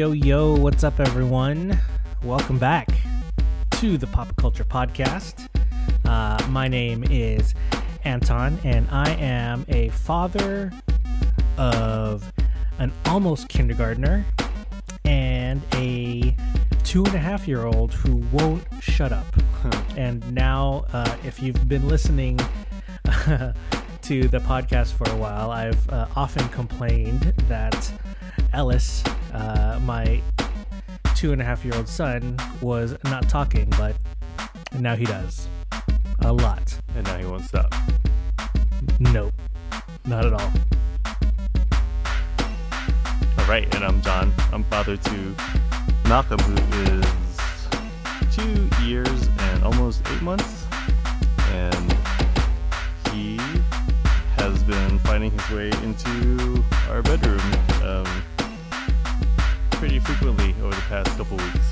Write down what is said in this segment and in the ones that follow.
Yo, yo, what's up, everyone? Welcome back to the Pop Culture Podcast. Uh, my name is Anton, and I am a father of an almost kindergartner and a two and a half year old who won't shut up. and now, uh, if you've been listening to the podcast for a while, I've uh, often complained that Ellis, uh, my two and a half year old son, was not talking, but now he does. A lot. And now he won't stop. Nope. Not at all. All right, and I'm John. I'm father to Malcolm, who is two years and almost eight months. And he has been finding his way into our bedroom um, pretty frequently over the past couple weeks.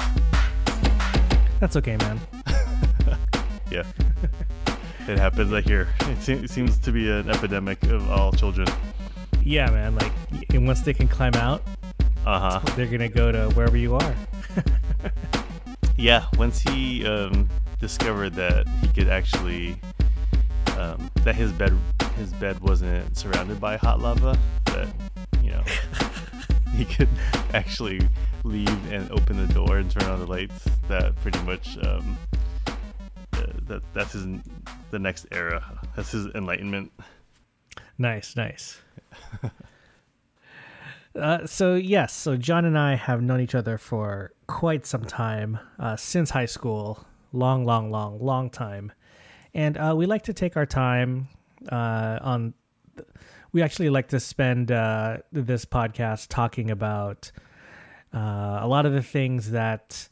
That's okay, man. Yeah. it happens, I hear. It, se- it seems to be an epidemic of all children. Yeah, man. Like, and once they can climb out, Uh huh. they're gonna go to wherever you are. Yeah, once he um, discovered that he could actually um, that his bed his bed wasn't surrounded by hot lava, that you know he could actually leave and open the door and turn on the lights. That pretty much um, uh, that that's his the next era. That's his enlightenment. Nice, nice. uh, so yes, so John and I have known each other for quite some time, uh, since high school, long, long, long, long time, and uh, we like to take our time uh, on. We actually like to spend uh, this podcast talking about uh, a lot of the things that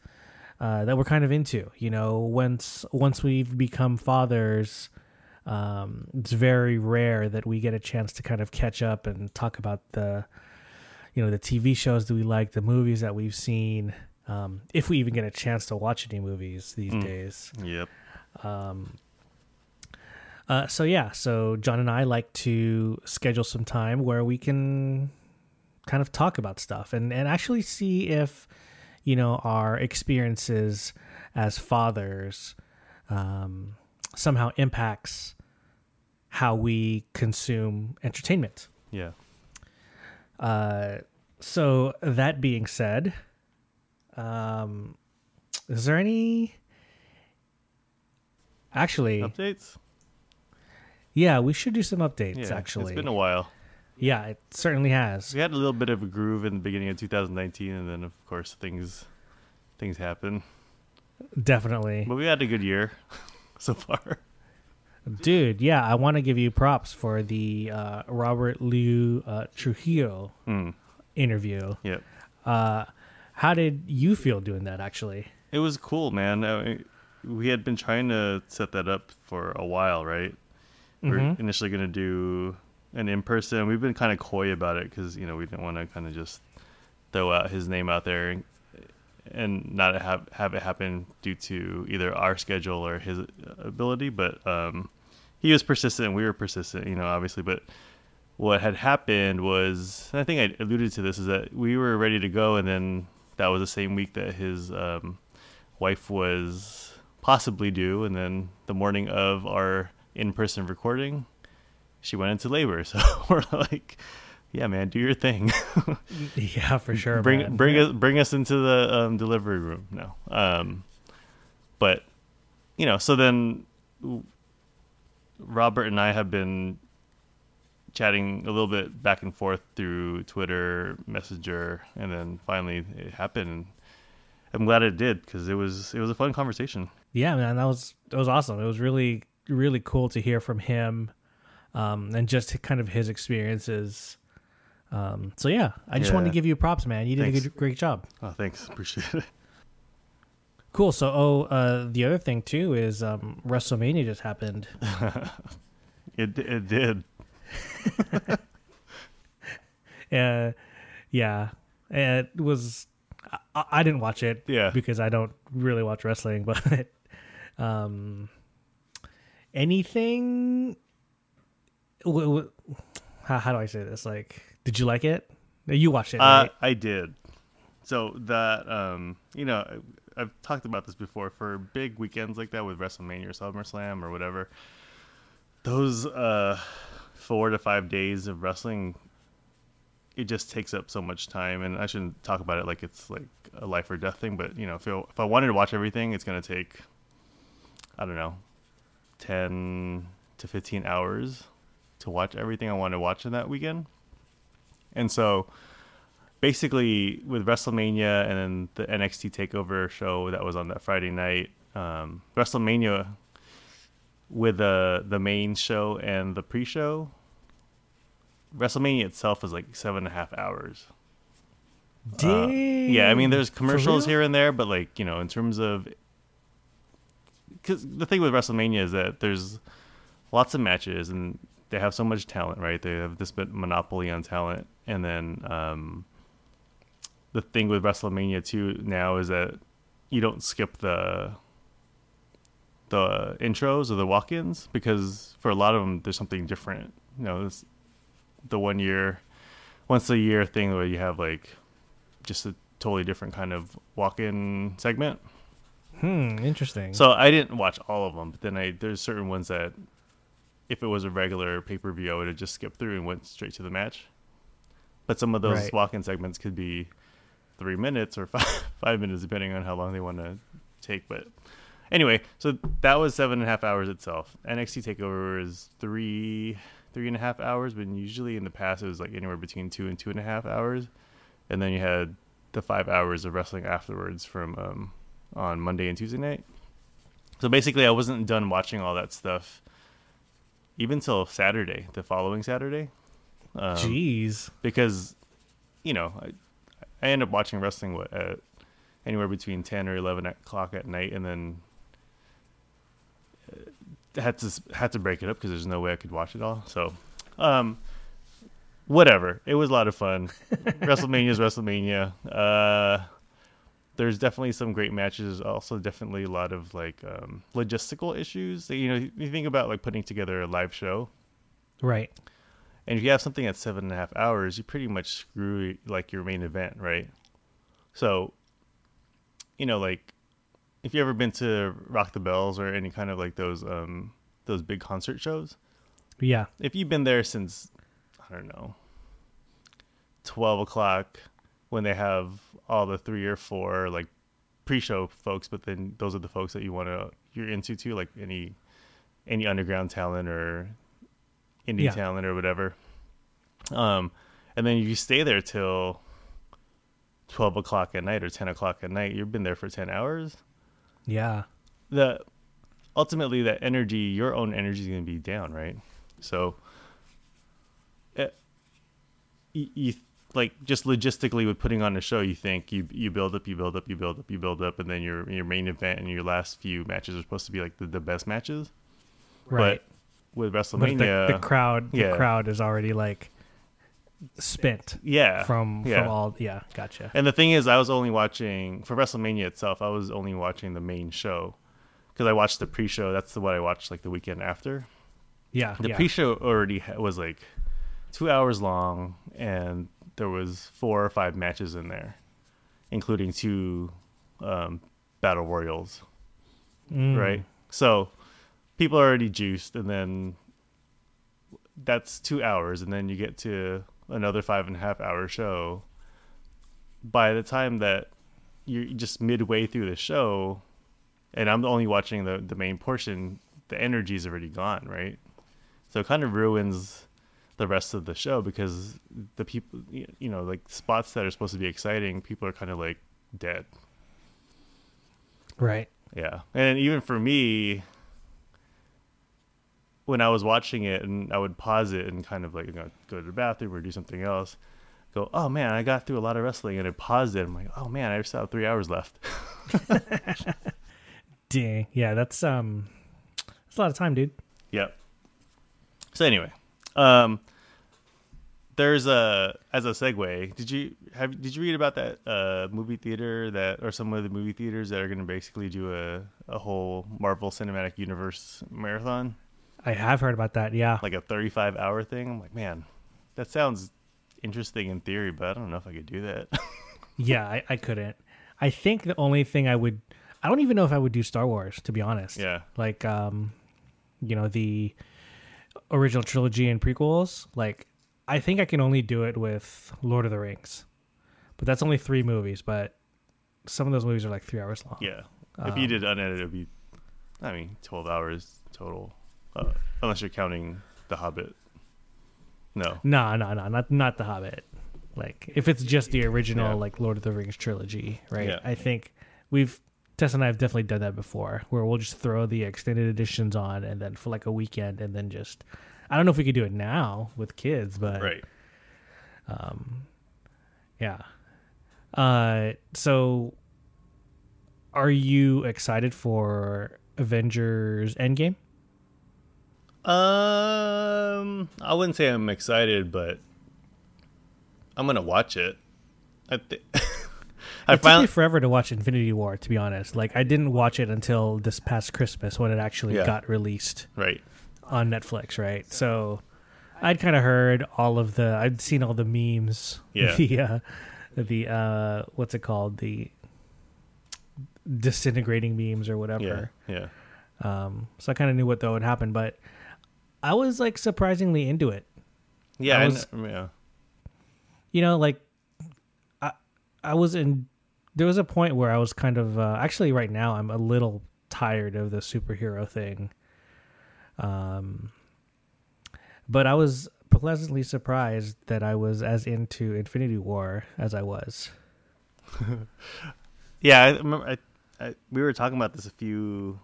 uh, that we're kind of into. You know, once once we've become fathers, um, it's very rare that we get a chance to kind of catch up and talk about the, you know, the TV shows that we like, the movies that we've seen. Um, if we even get a chance to watch any movies these days. Yep. Uh, so yeah, so John and I like to schedule some time where we can kind of talk about stuff and and actually see if you know our experiences as fathers um, somehow impacts how we consume entertainment. Yeah. Uh, so that being said, um, is there any? Actually, Updates. Yeah, we should do some updates. Yeah. actually, it's been a while. yeah, it certainly has. We had a little bit of a groove in the beginning of 2019, and then of course things things happen. Definitely, But we had a good year so far. dude. Yeah, I want to give you props for the uh, Robert Liu uh, Trujillo Hmm. interview. Yep. Uh, how did you feel doing that? Actually, It was cool, man. I, we had been trying to set that up for a while, right? We were Mhm. initially going to do an in person. We've been kind of coy about it because you know we didn't want to kind of just throw out his name out there and, and not have have it happen due to either our schedule or his ability. But um, he was persistent. And we were persistent, you know, obviously. But what had happened was, I think I alluded to this, is that we were ready to go, and then that was the same week that his um, wife was possibly due, and then the morning of our in-person recording, she went into labor. So we're like, "Yeah, man, do your thing. yeah, for sure. bring man. bring us bring us into the um, delivery room No, Um, but you know, so then Robert and I have been chatting a little bit back and forth through Twitter, Messenger, and then finally it happened. I'm glad it did because it was it was a fun conversation. Yeah, man, that was that was awesome. It was really really cool to hear from him, um, and just kind of his experiences. Um, so yeah, I just wanted to give you props, man. You did a good, great job. Oh, thanks, appreciate it. Cool. So, oh, uh, the other thing too is um, WrestleMania just happened. It it did. Uh, yeah, it was. I, I didn't watch it. Yeah. because I don't really watch wrestling. But um, anything. How, how do I say this? Like, did you like it? You watched it, Uh, right? I did. So that um, you know, I've talked about this before. For big weekends like that with WrestleMania or SummerSlam or whatever, those uh, four to five days of wrestling, it just takes up so much time. And I shouldn't talk about it like it's like a life or death thing. But you know, if I- if I wanted to watch everything, it's gonna take, I don't know, ten to fifteen hours to watch everything I want to watch in that weekend. And so basically with WrestleMania and then the NXT Takeover show that was on that Friday night, um, WrestleMania with the the main show and the pre-show, WrestleMania itself is like seven and a half hours. Uh, yeah, I mean, there's commercials here and there, but like you know, in terms of, because the thing with WrestleMania is that there's lots of matches and they have so much talent, right? They have this bit monopoly on talent, and then um, the thing with WrestleMania too now is that you don't skip the the intros or the walk-ins because for a lot of them there's something different. You know, it's the one year, once a year thing where you have like just a totally different kind of walk-in segment. Hmm. Interesting. So I didn't watch all of them, but then I there's certain ones that if it was a regular pay-per-view, I would have just skipped through and went straight to the match. But some of those Right. walk-in segments could be three minutes or five five minutes, depending on how long they want to take. But anyway, so that was seven and a half hours itself. NXT Takeover is three three and a half hours, but usually in the past it was like anywhere between two and two and a half hours, and then you had the five hours of wrestling afterwards from um, on Monday and Tuesday night. So basically, I wasn't done watching all that stuff even till Saturday, the following Saturday, um, Jeez. because you know I, I end up watching wrestling what, at anywhere between ten or eleven o'clock at night, and then uh, had to had to break it up because there's no way I could watch it all. So, um, whatever. It was a lot of fun. WrestleMania is WrestleMania. Uh, there's definitely some great matches. Also, definitely a lot of like um, logistical issues. You know, you think about like putting together a live show. Right. And if you have something at seven and a half hours, you pretty much screw like your main event, right? So, you know, like if you ever been to Rock the Bells or any kind of like those um those big concert shows, Yeah. if you've been there since I don't know twelve o'clock when they have all the three or four like pre-show folks, but then those are the folks that you want to you're into too, like any any underground talent or indie Yeah. talent or whatever. Um, and then you stay there till twelve o'clock at night or ten o'clock at night. You've been there for ten hours. Yeah. The ultimately that energy, your own energy is going to be down, right? So, it, you, you like just logistically with putting on a show, you think you you build up, you build up, you build up, you build up, and then your your main event and your last few matches are supposed to be like the, the best matches. Right. But with But WrestleMania, the, the crowd, the crowd is already like spent yeah, from yeah. from all. Yeah. Gotcha. And the thing is, I was only watching for WrestleMania itself. I was only watching the main show because I watched the pre-show. That's the what I watched like the weekend after. Yeah. The yeah. pre-show already was like two hours long, and there was four or five matches in there, including two um, battle royals. Mm. Right. So people are already juiced, and then that's two hours, and then you get to another five and a half hour show. By the time that you're just midway through the show, and I'm only watching the the main portion, the energy's already gone, right? So it kind of ruins the rest of the show because the people, you know, like spots that are supposed to be exciting, people are kind of like dead. Right. Yeah. And even for me, when I was watching it and I would pause it and kind of like you know, go to the bathroom or do something else, go, oh man, I got through a lot of wrestling and I paused it. I'm like, oh man, I still have three hours left. Dang. Yeah. That's um. That's a lot of time, dude. yep. So anyway, um, there's a as a segue. Did you have did you read about that uh movie theater that or some of the movie theaters that are going to basically do a a whole Marvel Cinematic Universe marathon? I have heard about that. Yeah. like a 35 hour thing. I'm like, man, that sounds interesting in theory, but I don't know if I could do that. yeah, I, I couldn't. I think the only thing I would, I don't even know if I would do Star Wars to be honest. Yeah. Like, um, you know, the original trilogy and prequels. Like, I think I can only do it with Lord of the Rings, but that's only three movies. But some of those movies are like three hours long. Yeah. if you Um, did unedited, it would be, I mean, 12 hours total. Uh, unless you're counting The Hobbit. No. No, no, no, not not the Hobbit. Like if it's just the original Yeah. like Lord of the Rings trilogy, right? Yeah. I think we've Tess and I have definitely done that before, where we'll just throw the extended editions on and then for like a weekend, and then just I don't know if we could do it now with kids, but Right. um, yeah. Uh, so are you excited for Avengers Endgame? Um, I wouldn't say I'm excited, but I'm gonna watch it. I think I it took me finally, forever to watch Infinity War, to be honest. Like I didn't watch it until this past Christmas when it actually Yeah. got released right. on Netflix, right? So I'd kind of heard all of the, I'd seen all the memes, Yeah. the, uh, the uh, what's it called, the disintegrating memes or whatever. yeah, Um, so I kind of knew what that would happen, but I was like surprisingly into it. yeah. I I was- yeah, you know like i i was in there was a point where i was kind of uh, actually right now i'm a little tired of the superhero thing um but i was pleasantly surprised that i was as into infinity war as i was yeah. I remember. I, I we were talking about this a few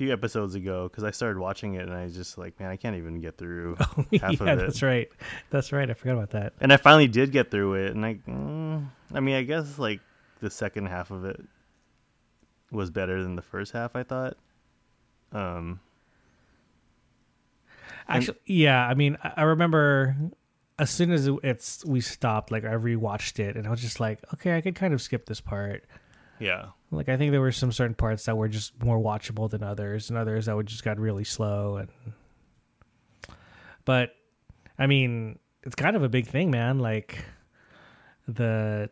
few episodes ago because I started watching it and I was just like, man, I can't even get through half yeah of it. that's right that's right i forgot about that And I finally did get through it, and I, mm, I mean, I guess like the second half of it was better than the first half. I thought. Um, And- Actually, yeah. I mean, I I remember as soon as it's we stopped, like I rewatched it, and I was just like, okay, I could kind of skip this part. yeah, Like I think there were some certain parts that were just more watchable than others, and others that would just got really slow. And but I mean, it's kind of a big thing, man. Like the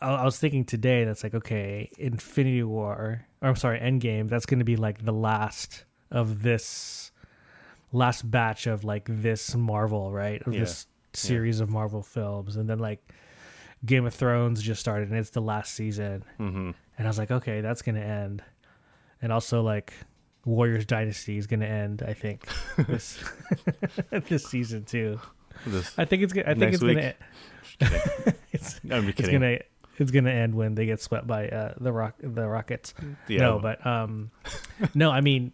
I, I was thinking today, that's like okay, Infinity War, or I'm sorry, Endgame. That's going to be like the last of this last batch of like this Marvel, right? Of Yeah. this series of Marvel films, and then like Game of Thrones just started, and it's the last season. hmm And I was like, okay, that's gonna end. And also like Warriors Dynasty is gonna end, I think. this this season too. this. I think it's gonna I think it's week? gonna it's, No, I'm it's gonna it's gonna end when they get swept by uh the rock the Rockets. yeah, No, but um no, I mean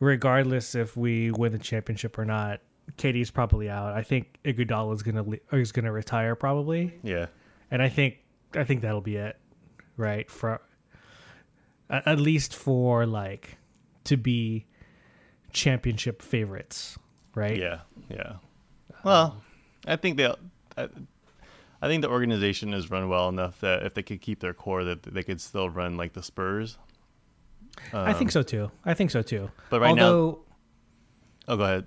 regardless if we win the championship or not, KD's probably out. I think Iguodala is gonna le- is gonna retire probably yeah, and I think I think that'll be it, right? For at, least for like to be championship favorites, right? yeah, yeah. Well, I think they. I, I think the organization is run well enough that if they could keep their core, that they could still run like the Spurs. I think Um, so too. I think so too. But right now, oh, go ahead.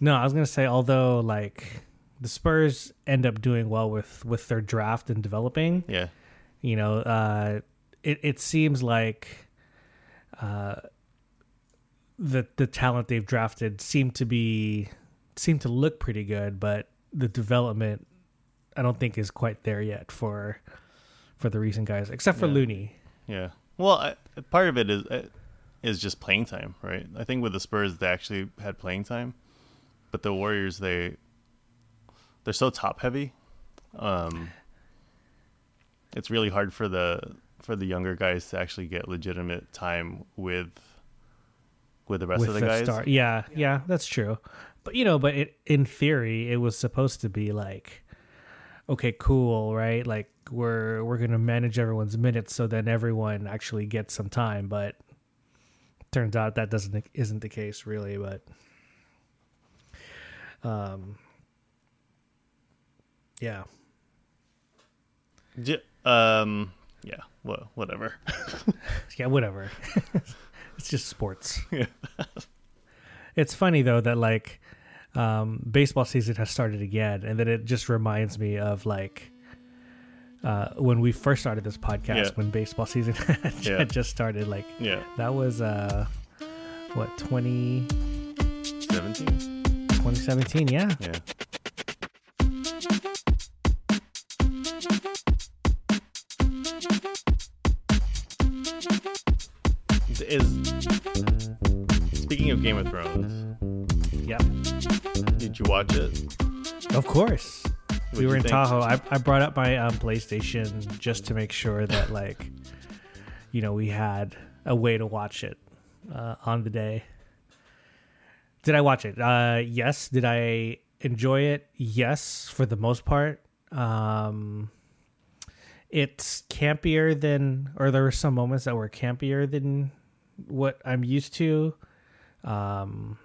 no, I was gonna say although like the Spurs end up doing well with with their draft and developing, Yeah, you know, uh, it it seems like uh, the the talent they've drafted seem to be seem to look pretty good, but the development I don't think is quite there yet for for the recent guys, except for Yeah. Looney. Yeah. Well, I, part of it is uh, is just playing time, right? I think with the Spurs they actually had playing time, but the Warriors they they're so top heavy. Um, it's really hard for the for the younger guys to actually get legitimate time with with the rest with of the, the guys. star. Yeah, yeah, that's true. But you know, but it, in theory, it was supposed to be like, okay, cool, right? Like we're we're gonna manage everyone's minutes so then everyone actually gets some time. But turns out that doesn't isn't the case really. But um, yeah, J- um, yeah. Well, whatever. yeah, whatever. it's just sports. Yeah. It's funny though that like um, baseball season has started again, and then it just reminds me of like uh, when we first started this podcast, Yeah. when baseball season had Yeah. just started. Like Yeah, that was uh, what 20, seventeen. 2017? Yeah. Yeah. Is speaking of Game of Thrones, Yeah. did you watch it? Of course. What'd we were in think? Tahoe. I, I brought up my um, PlayStation just to make sure that like, you know, we had a way to watch it uh, on the day. Did I watch it? Uh, yes. Did I enjoy it? Yes, for the most part. Um, it's campier than, or there were some moments that were campier than what I'm used to. Um,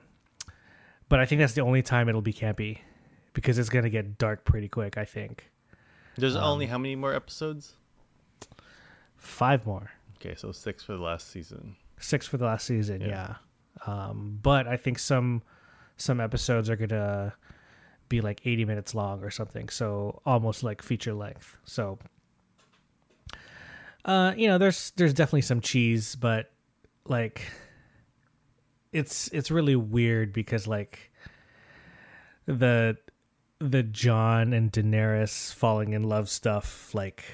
but I think that's the only time it'll be campy because it's gonna get dark pretty quick. I think There's Um, only how many more episodes? five more, Okay, so six for the last season. six for the last season. Yeah, Yeah. Um, but I think some some episodes are gonna be like 80 minutes long or something, so almost like feature length. So, uh, you know, there's there's definitely some cheese, but like it's it's really weird because like the the Jon and Daenerys falling in love stuff like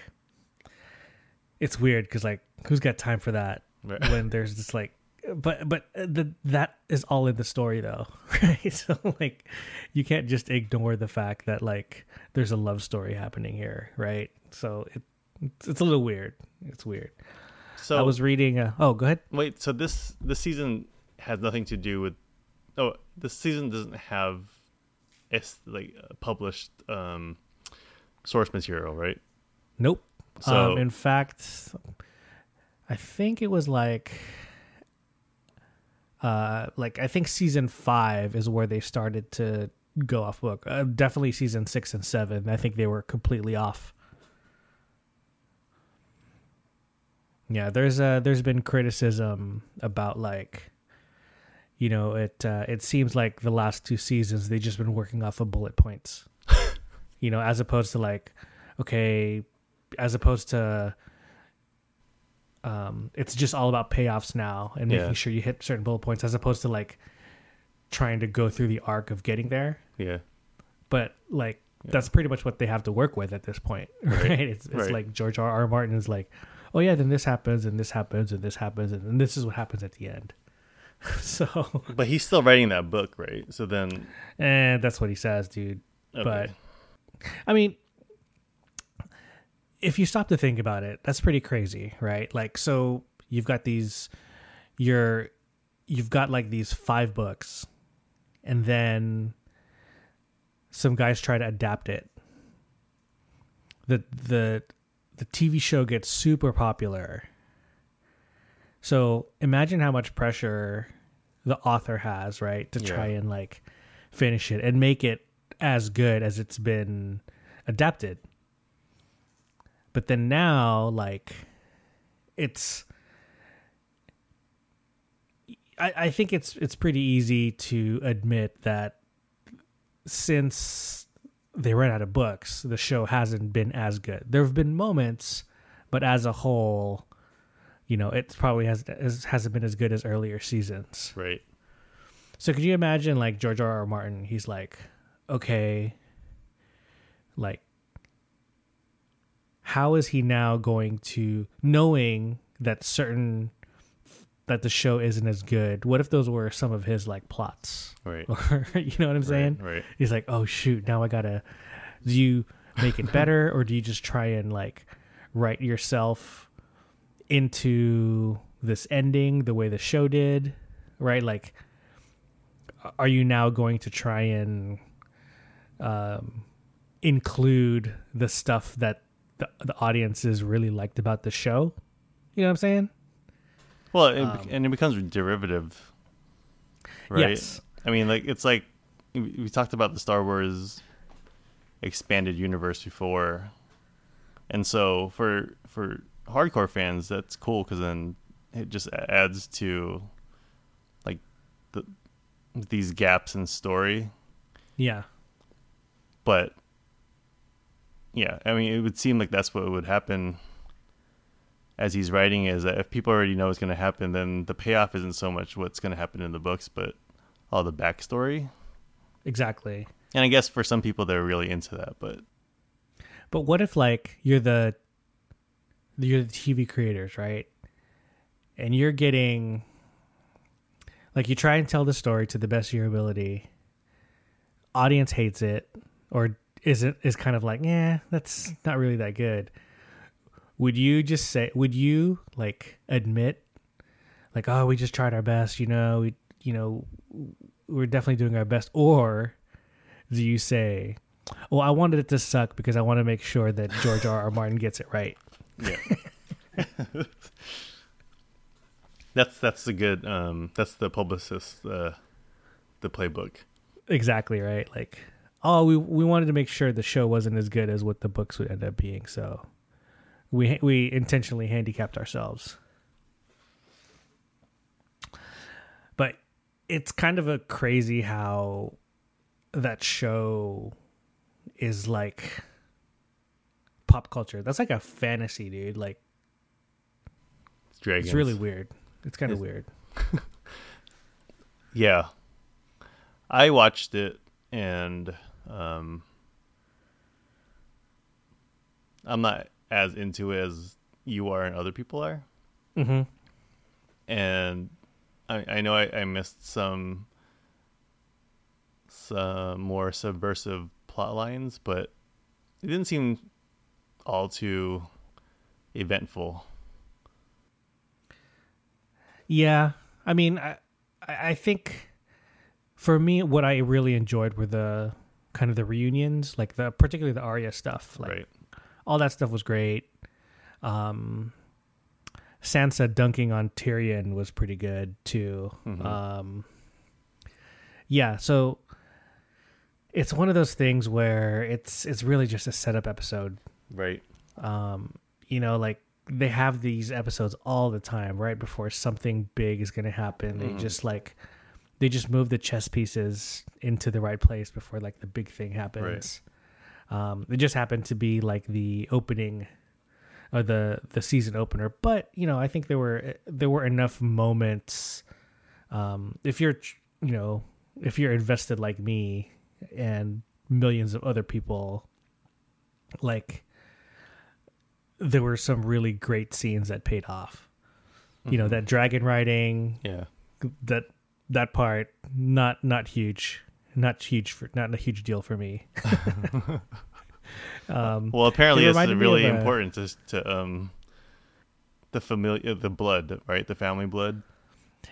it's weird because like who's got time for that Right. when there's just like but but the that is all in the story though right so like you can't just ignore the fact that like there's a love story happening here right so it it's, it's a little weird. It's weird. So i was reading uh, oh go ahead. Wait, so this this season has nothing to do with. Oh, this season doesn't have, it's like uh, published um, source material, right? nope. So um in fact i think it was like uh like i think season five is where they started to go off book. Uh, definitely season six and seven. I think they were completely off yeah there's uh there's been criticism about like you know it uh, it seems like the last two seasons they've just been working off of bullet points you know as opposed to like okay as opposed to um it's just all about payoffs now and Yeah. making sure you hit certain bullet points as opposed to like trying to go through the arc of getting there yeah, but like Yeah. that's pretty much what they have to work with at this point right, Right. it's, it's Right. like george r r martin is like oh yeah then this happens and this happens and this happens and this is what happens at the end so but he's still writing that book, right? So then, and that's what he says dude okay. but I mean, if you stop to think about it, that's pretty crazy, right? Like, so you've got these, you're, you've got like these five books, and then some guys try to adapt it. The the the TV show gets super popular. So imagine how much pressure the author has, right, to try Yeah. and like finish it and make it as good as it's been adapted. But then now, like, it's. I, I think it's it's pretty easy to admit that since they ran out of books, the show hasn't been as good. There have been moments, but as a whole, you know, it probably has has- hasn't been as good as earlier seasons. right, So could you imagine like George R. R. Martin? He's like, okay, like, how is he now going to knowing that certain that the show isn't as good? What if those were some of his like plots, right, or you know what I'm saying? right, right. He's like, oh shoot, now I gotta. Do you make it better, or do you just try and like write yourself into this ending the way the show did? Right, like, are you now going to try and um, include the stuff that the, the audiences really liked about the show? You know what I'm saying? Well, it, Um, and it becomes derivative, right? Yes. I mean, like it's like we talked about the Star Wars expanded universe before, and so for for hardcore fans, that's cool because then it just adds to like the these gaps in story. Yeah. But yeah, I mean, it would seem like that's what would happen as he's writing is that if people already know what's going to happen, then the payoff isn't so much what's going to happen in the books, but all the backstory. Exactly. And I guess for some people they're really into that, but But what if like you're the you're the TV creators, right? And you're getting like you try and tell the story to the best of your ability. Audience hates it or isn't is kind of like, yeah, that's not really that good. Would you just say would you like admit like, oh, we just tried our best, you know, we you know, we're definitely doing our best or do you say, "Well, I wanted it to suck because I want to make sure that George R. R. Martin gets it right." yeah. that's that's the good um that's the publicist uh the playbook. Exactly right. Like, oh, we we wanted to make sure the show wasn't as good as what the books would end up being, so we we intentionally handicapped ourselves. But it's kind of a crazy how that show is like pop culture. That's like a fantasy, dude. Like It's dragons. it's really weird. It's kind of weird. Yeah. I watched it and um I'm not as into it as you are and other people are. Mm-hmm. And I I know I, I missed some some more subversive plot lines, but it didn't seem all too eventful. Yeah, I mean, I I think for me, what I really enjoyed were the kind of the reunions, like the particularly the Arya stuff. Like right. All that stuff was great. Um, Sansa dunking on Tyrion was pretty good too. Mhm. Um, yeah, so it's one of those things where it's it's really just a setup episode Right. um you know like they have these episodes all the time right before something big is going to happen they Mhm. just like they just move the chess pieces into the right place before like the big thing happens um it just happened to be like the opening or the the season opener but you know i think there were there were enough moments um if you're you know if you're invested like me and millions of other people like there were some really great scenes that paid off you know Mhm. that dragon riding Yeah. that that part not not huge not huge for not a huge deal for me um Well, apparently It it's really a- important to to um the familiar the blood, right? The family blood.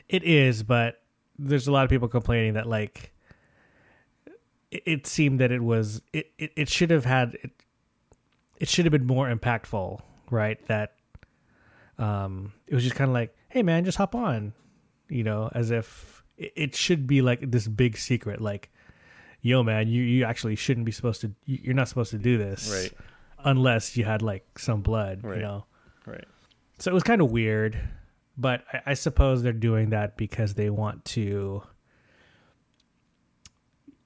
It is, but there's a lot of people complaining that like it, it seemed that it was it, it, it should have had it it should have been more impactful, right? That um it was just kind of like, "Hey man, just hop on." You know, as if it, should be like this big secret like, "Yo man, you you actually shouldn't be supposed to you- you're not supposed to do this." Right. Unless you had like some blood, Right. you know. Right. So it was kind of weird, but I, I suppose they're doing that because they want to,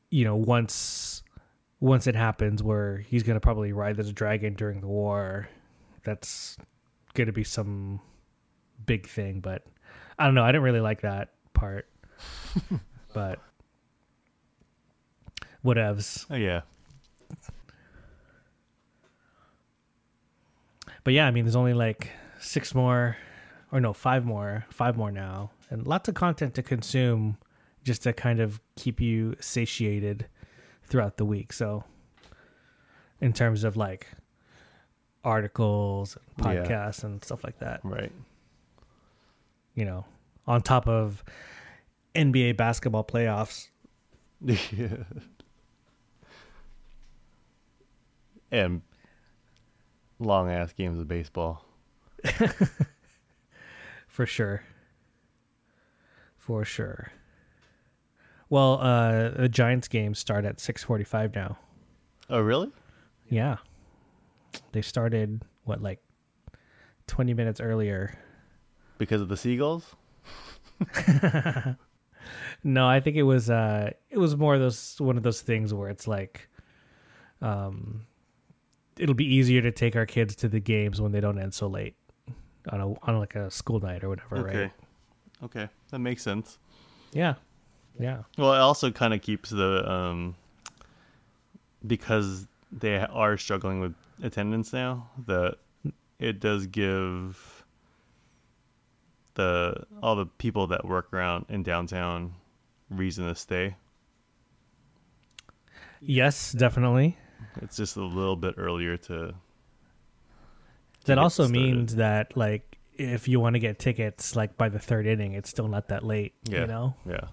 you know, once once it happens where he's gonna probably ride this dragon during the war, that's gonna be some big thing. But I don't know. I didn't really like that part, but whatevs. Oh yeah. But yeah, I mean, there's only like six more, or no, five more, five more now, and lots of content to consume just to kind of keep you satiated throughout the week. So, in terms of like articles, Yeah. podcasts, and stuff like that, Right. you know, on top of NBA basketball playoffs. yeah. And long ass games of baseball. For sure. For sure. Well, uh the Giants games start at 6:45 now. Oh really? Yeah. They started what like 20 minutes earlier. Because of the seagulls? No, I think it was uh it was more of those one of those things where it's like um it'll be easier to take our kids to the games when they don't end so late on a on like a school night or whatever, Okay. right? Okay, that makes sense. Yeah, yeah, Well, it also kind of keeps the um because they are struggling with attendance now. The it does give the all the people that work around in downtown reason to stay. yes, definitely. It's just a little bit earlier to. to That also started. means that like if you want to get tickets like by the third inning, it's still not that late. Yeah. You know, Yeah,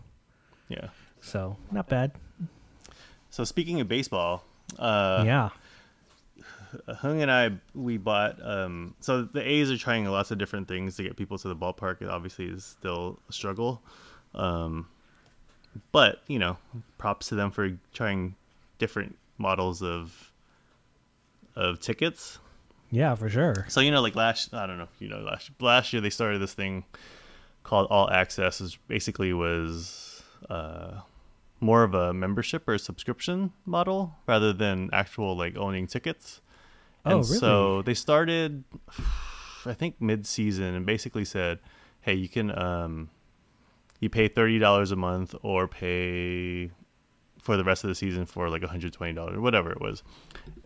yeah. so not bad. So speaking of baseball, uh, yeah. Hung and I we bought um so the A's are trying lots of different things to get people to the ballpark. It obviously is still a struggle. Um but, you know, props to them for trying different models of of tickets. Yeah, for sure. So, you know, like last I don't know if you know last last year they started this thing called All Access which basically was uh more of a membership or subscription model rather than actual like owning tickets. Oh, And really? so they started, I think, mid-season, and basically said, "Hey, you can um, you pay thirty dollars a month, or pay for the rest of the season for like one hundred twenty dollars, whatever it was."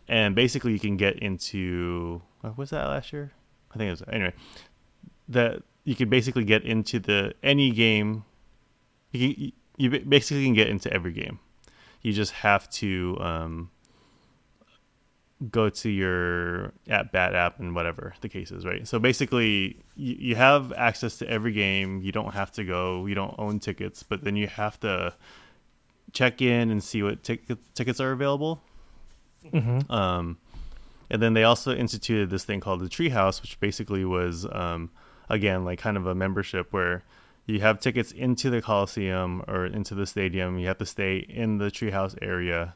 And basically, you can get into what was that last year? I think it was anyway. That you could basically get into the any game. You can- you basically can get into every game. You just have to. Um, go to your at bat app and whatever the case is, right? So basically, you, you have access to every game. You don't have to go. You don't own tickets, but then you have to check in and see what tic- tickets are available. hmm Um, and then they also instituted this thing called the Treehouse, which basically was, um, again, like kind of a membership where you have tickets into the Coliseum or into the stadium. You have to stay in the Treehouse area.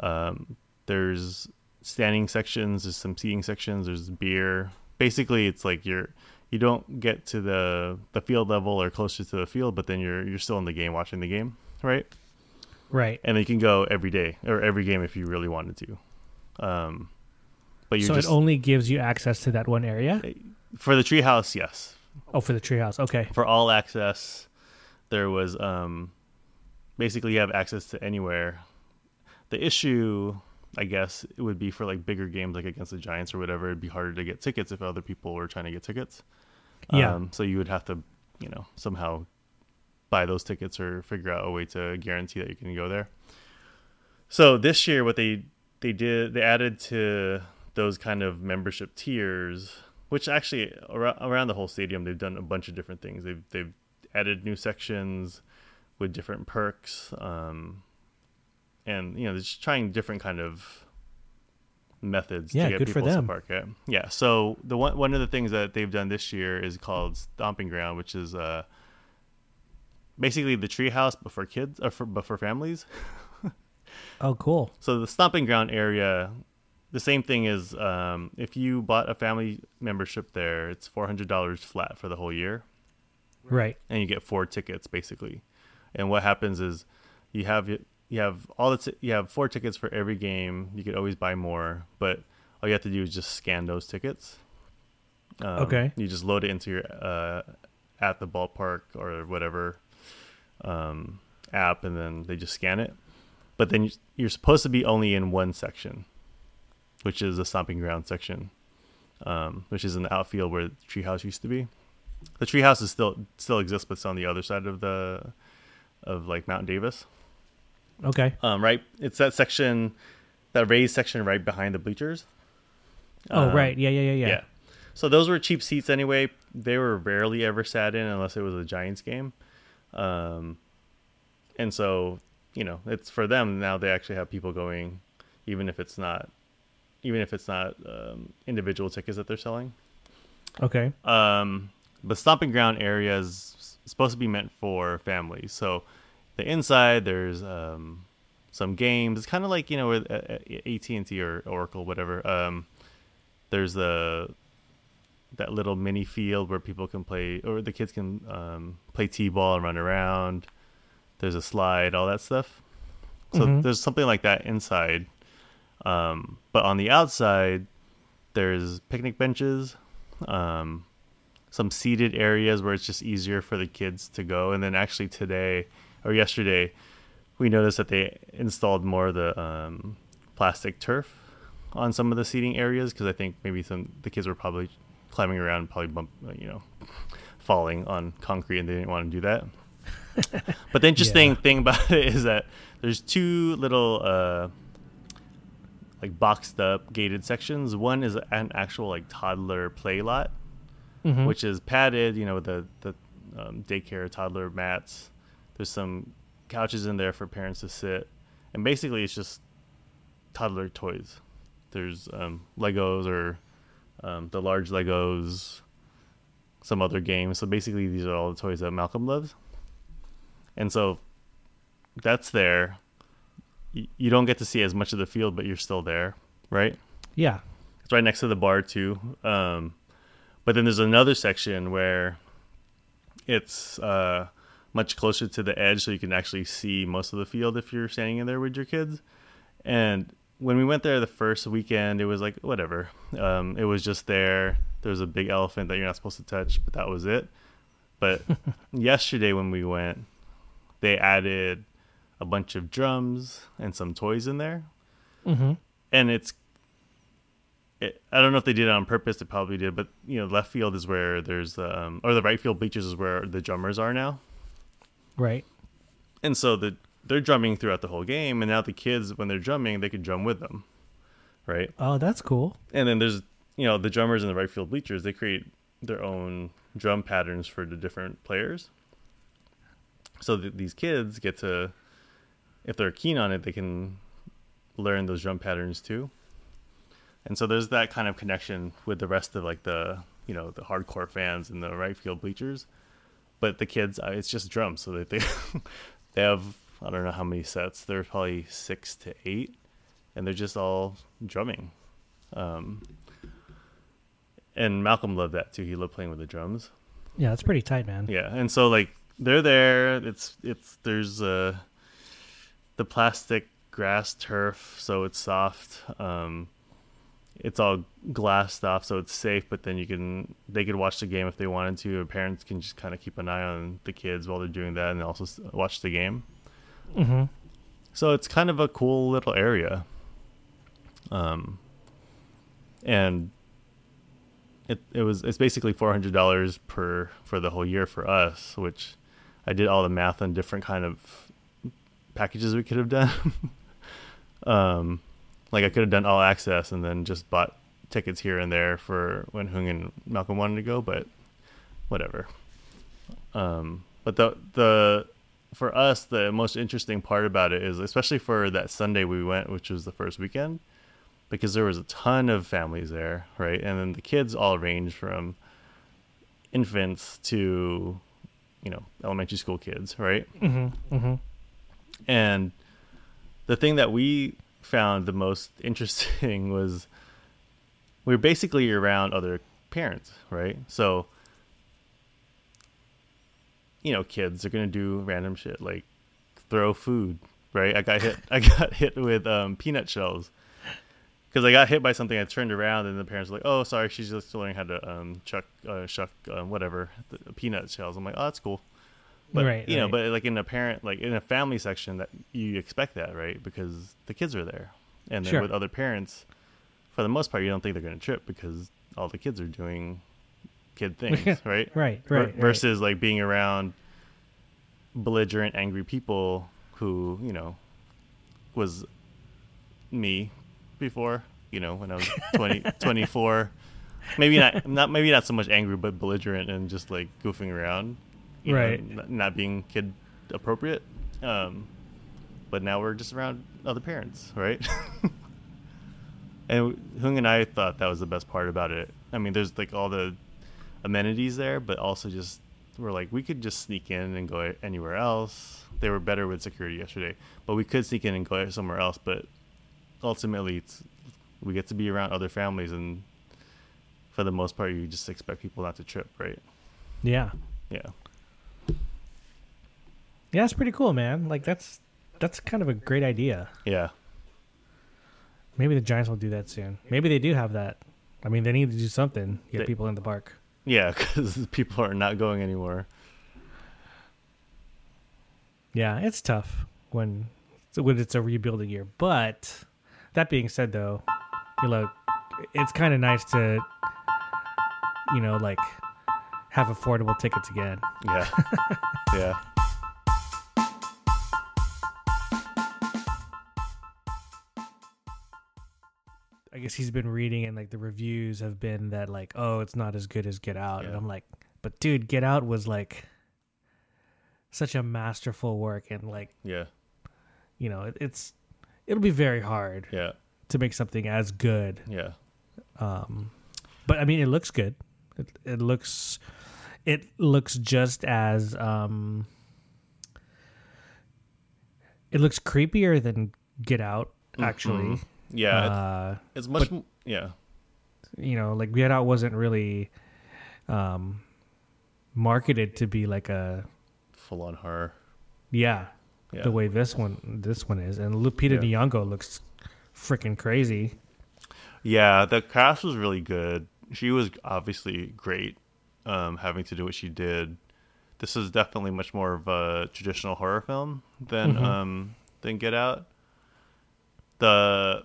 Um, there's standing sections. There's some seating sections. There's beer. Basically, it's like you're you don't get to the the field level or closer to the field, but then you're you're still in the game watching the game, right? Right. and you can go every day or every game if you really wanted to. Um, but you So just it only gives you access to that one area. for the treehouse, yes. Oh, for the treehouse. Okay. For all access, there was um, basically you have access to anywhere. The issue, I guess, it would be for like bigger games, like against the Giants or whatever. It'd be harder to get tickets if other people were trying to get tickets. Yeah. Um, so you would have to, you know, somehow buy those tickets or figure out a way to guarantee that you can go there. So this year, what they they did, they added to those kind of membership tiers, which actually around, around the whole stadium, they've done a bunch of different things. They've they've added new sections with different perks, um, and you know, they're just trying different kind of methods Yeah, to get good for people to them. park at. Yeah. So the one one of the things that they've done this year is called Stomping Ground, which is uh basically the treehouse but for kids or for but for families. Oh, cool. So the stomping ground area, the same thing is um, if you bought a family membership there, it's four hundred dollars flat for the whole year, Right. and you get four tickets basically. And what happens is you have you have all the t- you have four tickets for every game. You could always buy more, but all you have to do is just scan those tickets. Um, Okay. You just load it into your uh, at the ballpark or whatever um, app, and then they just scan it. But then you- you're supposed to be only in one section, which is the stomping ground section, um, which is in the outfield where the treehouse used to be. The treehouse is still still exists, but it's on the other side of the of like Mount Davis. Okay. Um, right, it's that section, that raised section right behind the bleachers. Oh, Um, right. Yeah, yeah, yeah, yeah. yeah. So those were cheap seats anyway. They were rarely ever sat in unless it was a Giants game. Um, and so, you know, it's for them now they actually have people going even if it's not even if it's not um, individual tickets that they're selling. Okay. Um, the stomping ground area is supposed to be meant for families. So the inside there's um, some games. It's kind of like you know with AT and T or Oracle, whatever. Um, there's the that little mini field where people can play or the kids can um, play t-ball and run around. There's a slide, all that stuff. So Mhm. there's something like that inside. Um, but on the outside, there's picnic benches, um, some seated areas where it's just easier for the kids to go. And then actually today or yesterday, we noticed that they installed more of the um, plastic turf on some of the seating areas because I think maybe some the kids were probably climbing around, probably bump, you know, falling on concrete, and they didn't want to do that. but the interesting yeah. thing about it is that there's two little uh, like boxed up gated sections. One is an actual like toddler play lot, mm-hmm. which is padded, you know, with the the um, daycare toddler mats. There's some couches in there for parents to sit, and basically it's just toddler toys. There's um, Legos or um, the large Legos, some other games. So basically, these are all the toys that Malcolm loves. And so that's there. you don't get to see as much of the field, but you're still there, right? Yeah. It's right next to the bar too. Um, but then there's another section where it's uh, much closer to the edge, so you can actually see most of the field if you're standing in there with your kids. And when we went there the first weekend, it was like whatever. Um, it was just there. There was a big elephant that you're not supposed to touch, but that was it. But yesterday when we went, they added a bunch of drums and some toys in there, mm-hmm. and it's. It, I don't know if they did it on purpose. They probably did, but you know, left field is where there's um, or the right field bleachers is where the drummers are now. Right. And so the they're drumming throughout the whole game, and now the kids, when they're drumming, they can drum with them, right? Oh, that's cool. And then there's you know the drummers in the right field bleachers. They create their own drum patterns for the different players. So th- these kids get to, if they're keen on it, they can learn those drum patterns too. And so there's that kind of connection with the rest of like the you know the hardcore fans in the right field bleachers but the kids uh, it's just drums so they they, they have I don't know how many sets. There's probably six to eight, and they're just all drumming. Um, and Malcolm loved that too. He loved playing with the drums. Yeah, that's pretty tight, man. Yeah, and so like they're there. It's it's there's uh the plastic grass turf, so it's soft. Um, it's all glassed off, so it's safe. But then you can they could watch the game if they wanted to. Parents can just kind of keep an eye on the kids while they're doing that, and also watch the game. Mm-hmm. So it's kind of a cool little area. Um, and it it was it's basically four hundred dollars per for the whole year for us, which I did all the math on different kind of packages we could have done. um, like I could have done all access and then just bought tickets here and there for when Hung and Malcolm wanted to go, but whatever. Um, but the the for us, the most interesting part about it is, especially for that Sunday we went, which was the first weekend, because there was a ton of families there, right? And then the kids all range from infants to, you know, elementary school kids, right? Mm-hmm, mm-hmm. And the thing that we found the most interesting was we were basically around other parents, right? So you know, kids are gonna do random shit like throw food. Right? I got hit. I got hit with um, peanut shells because I got hit by something. I turned around and the parents were like, "Oh, sorry, she's just learning how to um, chuck, uh, shuck, uh, whatever, the peanut shells." I'm like, "Oh, that's cool." But right, you know, but like in a parent, like in a family section, that you expect that, right? Because the kids are there, and then sure. with other parents, for the most part, you don't think they're going to trip because all the kids are doing kid things, right? right, right. versus right. like being around belligerent, angry people who, you know, was me before, you know, when I was 20, 24. Maybe not, not, maybe not so much angry, but belligerent and just like goofing around, right? Know, not being kid appropriate. Um, but now we're just around other parents, right? and Hung and I thought that was the best part about it. I mean, there's like all the amenities there, but also just we're like we could just sneak in and go anywhere else. They were better with security yesterday, but we could sneak in and go somewhere else. But ultimately, it's we get to be around other families, and for the most part, you just expect people not to trip, right? Yeah. Yeah. Yeah, it's pretty cool, man. Like that's that's kind of a great idea. Yeah. Maybe the Giants will do that soon. Maybe they do have that. I mean, they need to do something. Get They- people in the park. Yeah, because people are not going anywhere. Yeah, it's tough when when it's a rebuilding year. But that being said, though, you know, it's kind of nice to, you know, like have affordable tickets again. Yeah, yeah. I guess he's been reading and like the reviews have been that like, oh, it's not as good as Get Out, and I'm like, but dude, Get Out was like such a masterful work, and like Yeah, you know, it, it's it'll be very hard yeah, to make something as good. yeah, Um, but I mean, it looks good. It, it looks it looks just as um, it looks creepier than Get Out. Actually, Mhm. Yeah. it's- uh, it's much. m yeah, you know, like Get Out wasn't really um, marketed to be like a full on horror. yeah, Yeah, the way this one this one is, and Lupita Yeah. Nyong'o looks freaking crazy. yeah. The cast was really good. She was obviously great, um, having to do what she did. This is definitely much more of a traditional horror film than Mhm. um, than Get Out. The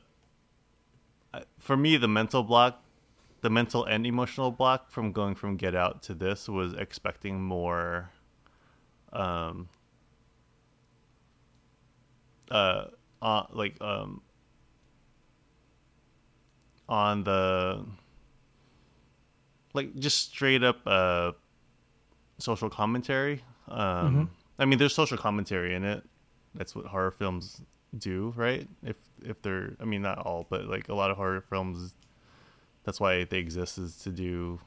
for me, the mental block, the mental and emotional block from going from Get Out to this was expecting more, um, uh, uh like um, on the like just straight up uh social commentary. Um, Mhm. I mean, there's social commentary in it. That's what horror films do, right? If if they're, I mean, not all, but like a lot of horror films, that's why they exist is to do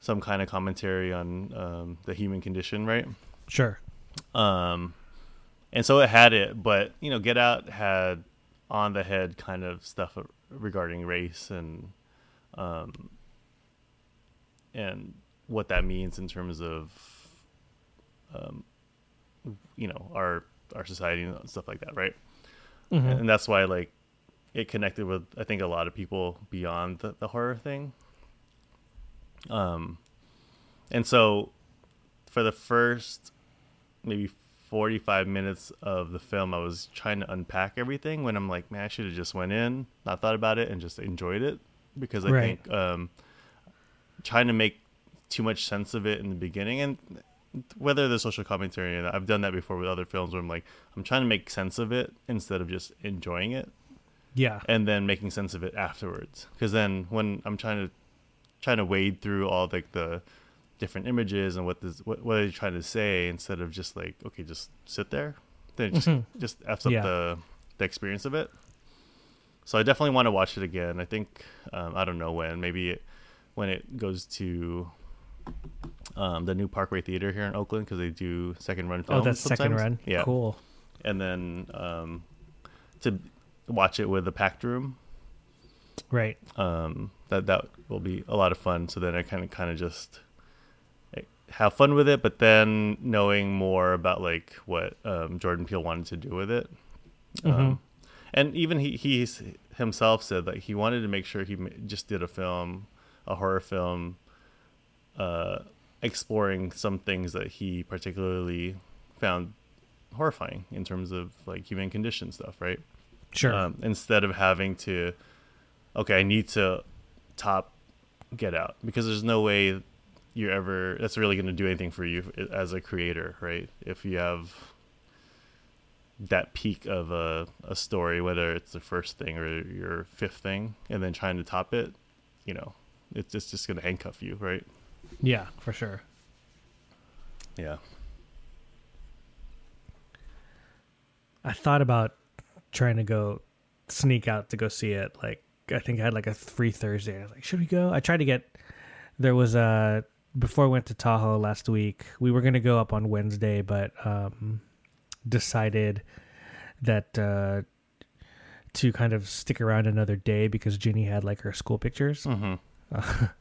some kind of commentary on um, the human condition, right? Sure. Um, and so it had it, but you know, Get Out had on the head kind of stuff regarding race and um, and what that means in terms of um, you know our our society and stuff like that, right? Mhm. And that's why like it connected with I think a lot of people beyond the, the horror thing. Um, and so for the first maybe 45 minutes of the film i was trying to unpack everything when i'm like man i should have just went in not thought about it and just enjoyed it because i Right. think um trying to make too much sense of it in the beginning and whether the social commentary and i've done that before with other films where i'm like i'm trying to make sense of it instead of just enjoying it Yeah. and then making sense of it afterwards because then when i'm trying to trying to wade through all like the different images and what this what, what are they trying to say instead of just like okay just sit there then it just Mhm. just f's up Yeah. the the experience of it so i definitely want to watch it again i think um, i don't know when maybe it, when it goes to um, the new parkway theater here in oakland because they do second run films. Oh, films that's second run. yeah Cool. and then um, to watch it with a packed room Right. um, that that will be a lot of fun. So then I kind of kind of just have fun with it, but then knowing more about like what um, Jordan Peele wanted to do with it, Mhm. um, and even he he himself said that he wanted to make sure he just did a film, a horror film, uh, exploring some things that he particularly found horrifying in terms of like human condition stuff, right? Sure. um, instead of having to okay i need to top get out because there's no way you're ever that's really going to do anything for you as a creator right if you have that peak of a, a story whether it's the first thing or your fifth thing and then trying to top it you know it's just, just going to handcuff you right yeah, for sure. yeah I thought about trying to go sneak out to go see it. Like I think I had like a free Thursday. I was like, should we go? I tried to get. There was a before I went to Tahoe last week. We were gonna go up on Wednesday, but um, decided that uh, to kind of stick around another day because Ginny had like her school pictures. mm-hmm.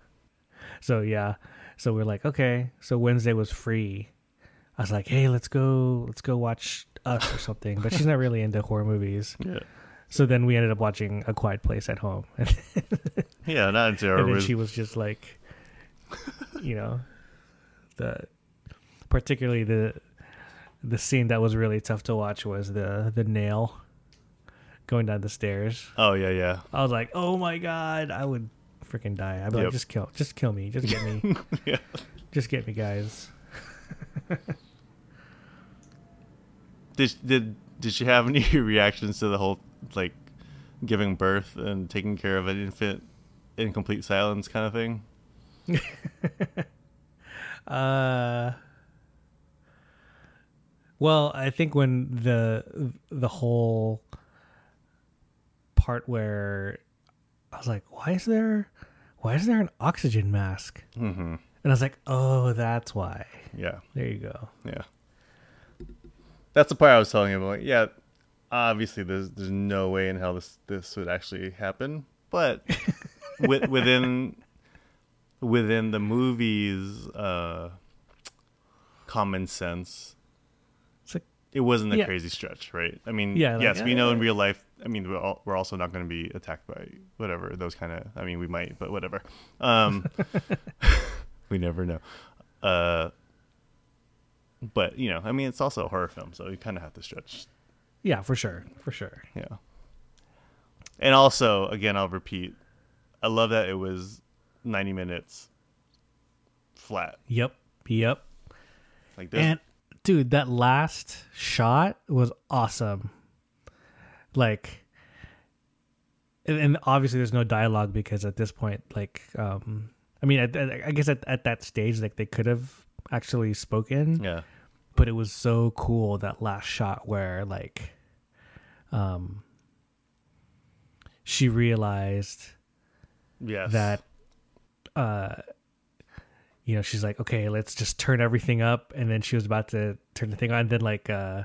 So yeah, so we're like, okay. So Wednesday was free. I was like, hey, let's go, let's go watch Us or something. But she's not really into horror movies. yeah So then we ended up watching A Quiet Place at home, Yeah, not in terror. then was- she was just like, you know, the particularly the the scene that was really tough to watch was the the nail going down the stairs. oh yeah, yeah. I was like, oh my god, I would freaking die. I'd be like, just kill, just kill me, just get me, Yeah. just get me, guys. Did did did she have any reactions to the whole like giving birth and taking care of an infant in complete silence kind of thing? Uh, well, I think when the the whole part where I was like, why is there, why is there an oxygen mask? Mm-hmm. And I was like, oh, that's why. Yeah, There you go. yeah. That's the part I was telling you about. Yeah, obviously there's there's no way in hell this this would actually happen, but with, within within the movie's uh, common sense, like, it wasn't a Yeah. crazy stretch, right? I mean, Yeah, like, yes, we know in uh, real life. I mean, we're, all, we're also not going to be attacked by whatever those kind of. I mean, we might, but whatever. Um, we never know. Uh, but you know, I mean, it's also a horror film, so you kind of have to stretch. yeah, for sure, for sure. Yeah. And also, again, I'll repeat. I love that it was ninety minutes flat. Yep, yep. Like this. And dude, that last shot was awesome. Like, and, obviously there's no dialogue because at this point, like, um, I mean, I, I guess at, at that stage, like they could have actually spoken, yeah. but it was so cool that last shot where like, um, she realized Yes. that uh you know she's like okay let's just turn everything up and then she was about to turn the thing on and then like uh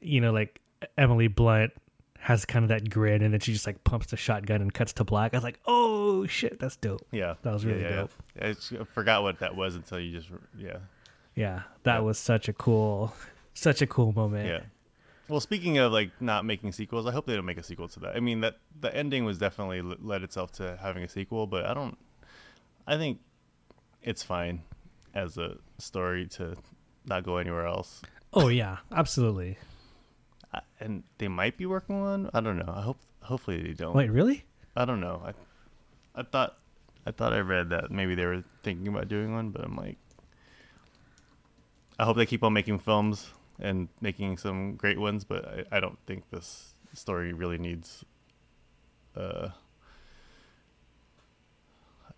you know like emily blunt has kind of that grin and then she just like pumps the shotgun and cuts to black i was like oh shit that's dope Yeah. That was really yeah, yeah. dope. I, just- I forgot what that was until you just. Yeah. yeah that Yeah. was such a cool such a cool moment Yeah. Well, speaking of like not making sequels, I hope they don't make a sequel to that. I mean, that the ending was definitely led itself to having a sequel, but I don't. I think it's fine as a story to not go anywhere else. oh yeah absolutely and they might be working on. I don't know. I hope. Hopefully they don't. wait really I don't know. I, I thought, I thought I read that maybe they were thinking about doing one, but I'm like, I hope they keep on making films and making some great ones, but I, I don't think this story really needs. Uh,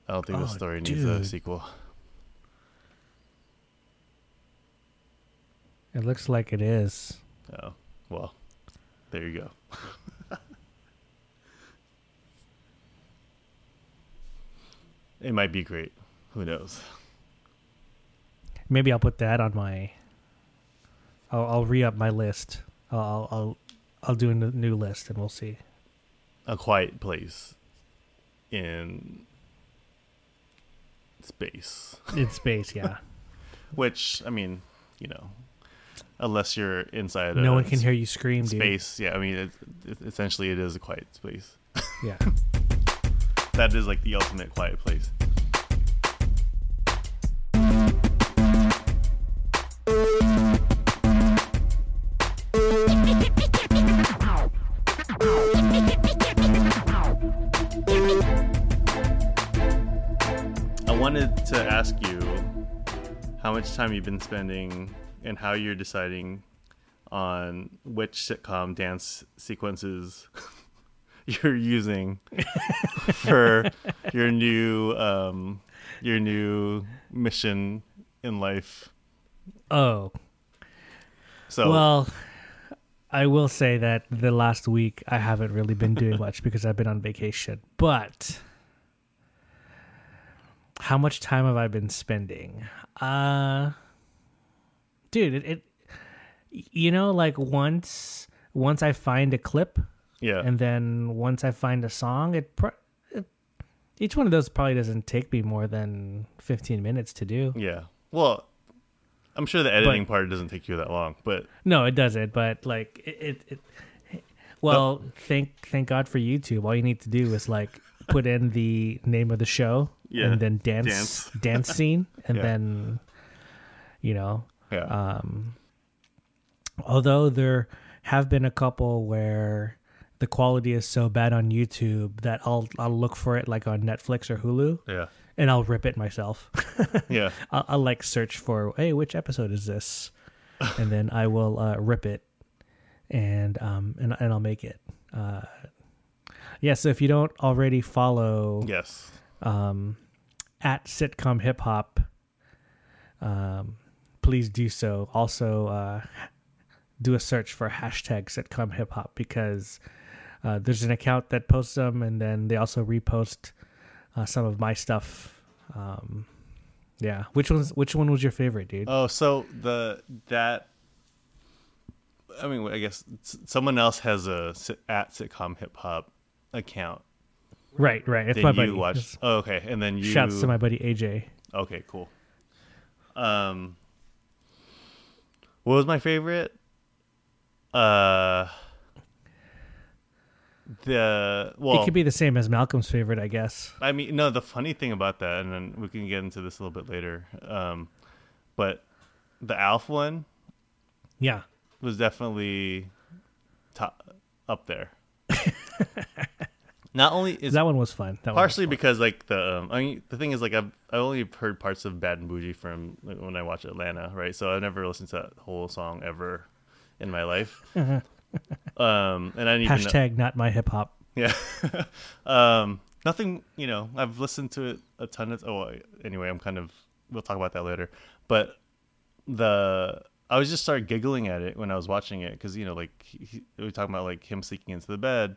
I don't think Oh, the story needs a sequel. it looks like it is Oh, well, there you go. it might be great. Who knows? maybe i'll put that on my i'll, I'll re-up my list I'll, I'll i'll i'll do a new list and we'll see a quiet place in space. in space yeah Which I mean, you know, unless you're inside no a one can hear you scream dude space. Yeah, I mean, it, it, essentially, it is a quiet space. yeah That is like the ultimate quiet place. I wanted to ask you how much time you've been spending and how you're deciding on which sitcom dance sequences you're using for your new um your new mission in life. oh So well i will say that the last week i haven't really been doing much because i've been on vacation but how much time have i been spending uh dude it, it you know like once once i find a clip yeah. and then once I find a song, it, pro- it each one of those probably doesn't take me more than fifteen minutes to do. yeah. Well, I'm sure the editing part doesn't take you that long, but No, it doesn't. But like it, it, it Well, thank thank God for YouTube. All you need to do is like put in the name of the show Yeah, and then dance dance. dance, scene and Yeah. then you know Yeah. um although there have been a couple where the quality is so bad on YouTube that I'll I'll look for it like on Netflix or Hulu yeah. and I'll rip it myself. Yeah. I'll, I'll like search for hey which episode is this and then i will uh, rip it and um and, and i'll make it uh yeah so if you don't already follow Yes. um at sitcom hip hop um please do so also uh do a search for hashtag sitcom hip hop because uh, there's an account that posts them and then they also repost uh, some of my stuff um yeah which one's which one was your favorite dude Oh, so the that. I mean, I guess someone else has a at sitcom hip hop account right right it's my buddy watch. Just Oh, okay, and then you. shouts to my buddy aj Okay, cool. Um, what was my favorite? Uh, the well, it could be the same as malcolm's favorite i guess I mean, no. The funny thing about that, and then we can get into this a little bit later. Um, but the Alf one yeah was definitely top up there. Not only is that one was fun that partially because like the um, I mean the thing is like I've I only heard parts of Bad and Bougie from like, when I watch Atlanta, right? So I've never listened to that whole song ever in my life. um, and I know, hashtag not my hip hop yeah. um, nothing, you know, I've listened to it a ton of oh anyway, I'm kind of we'll talk about that later. But the I was just started giggling at it when I was watching it cuz you know like he, we were talking about like him sneaking into the bed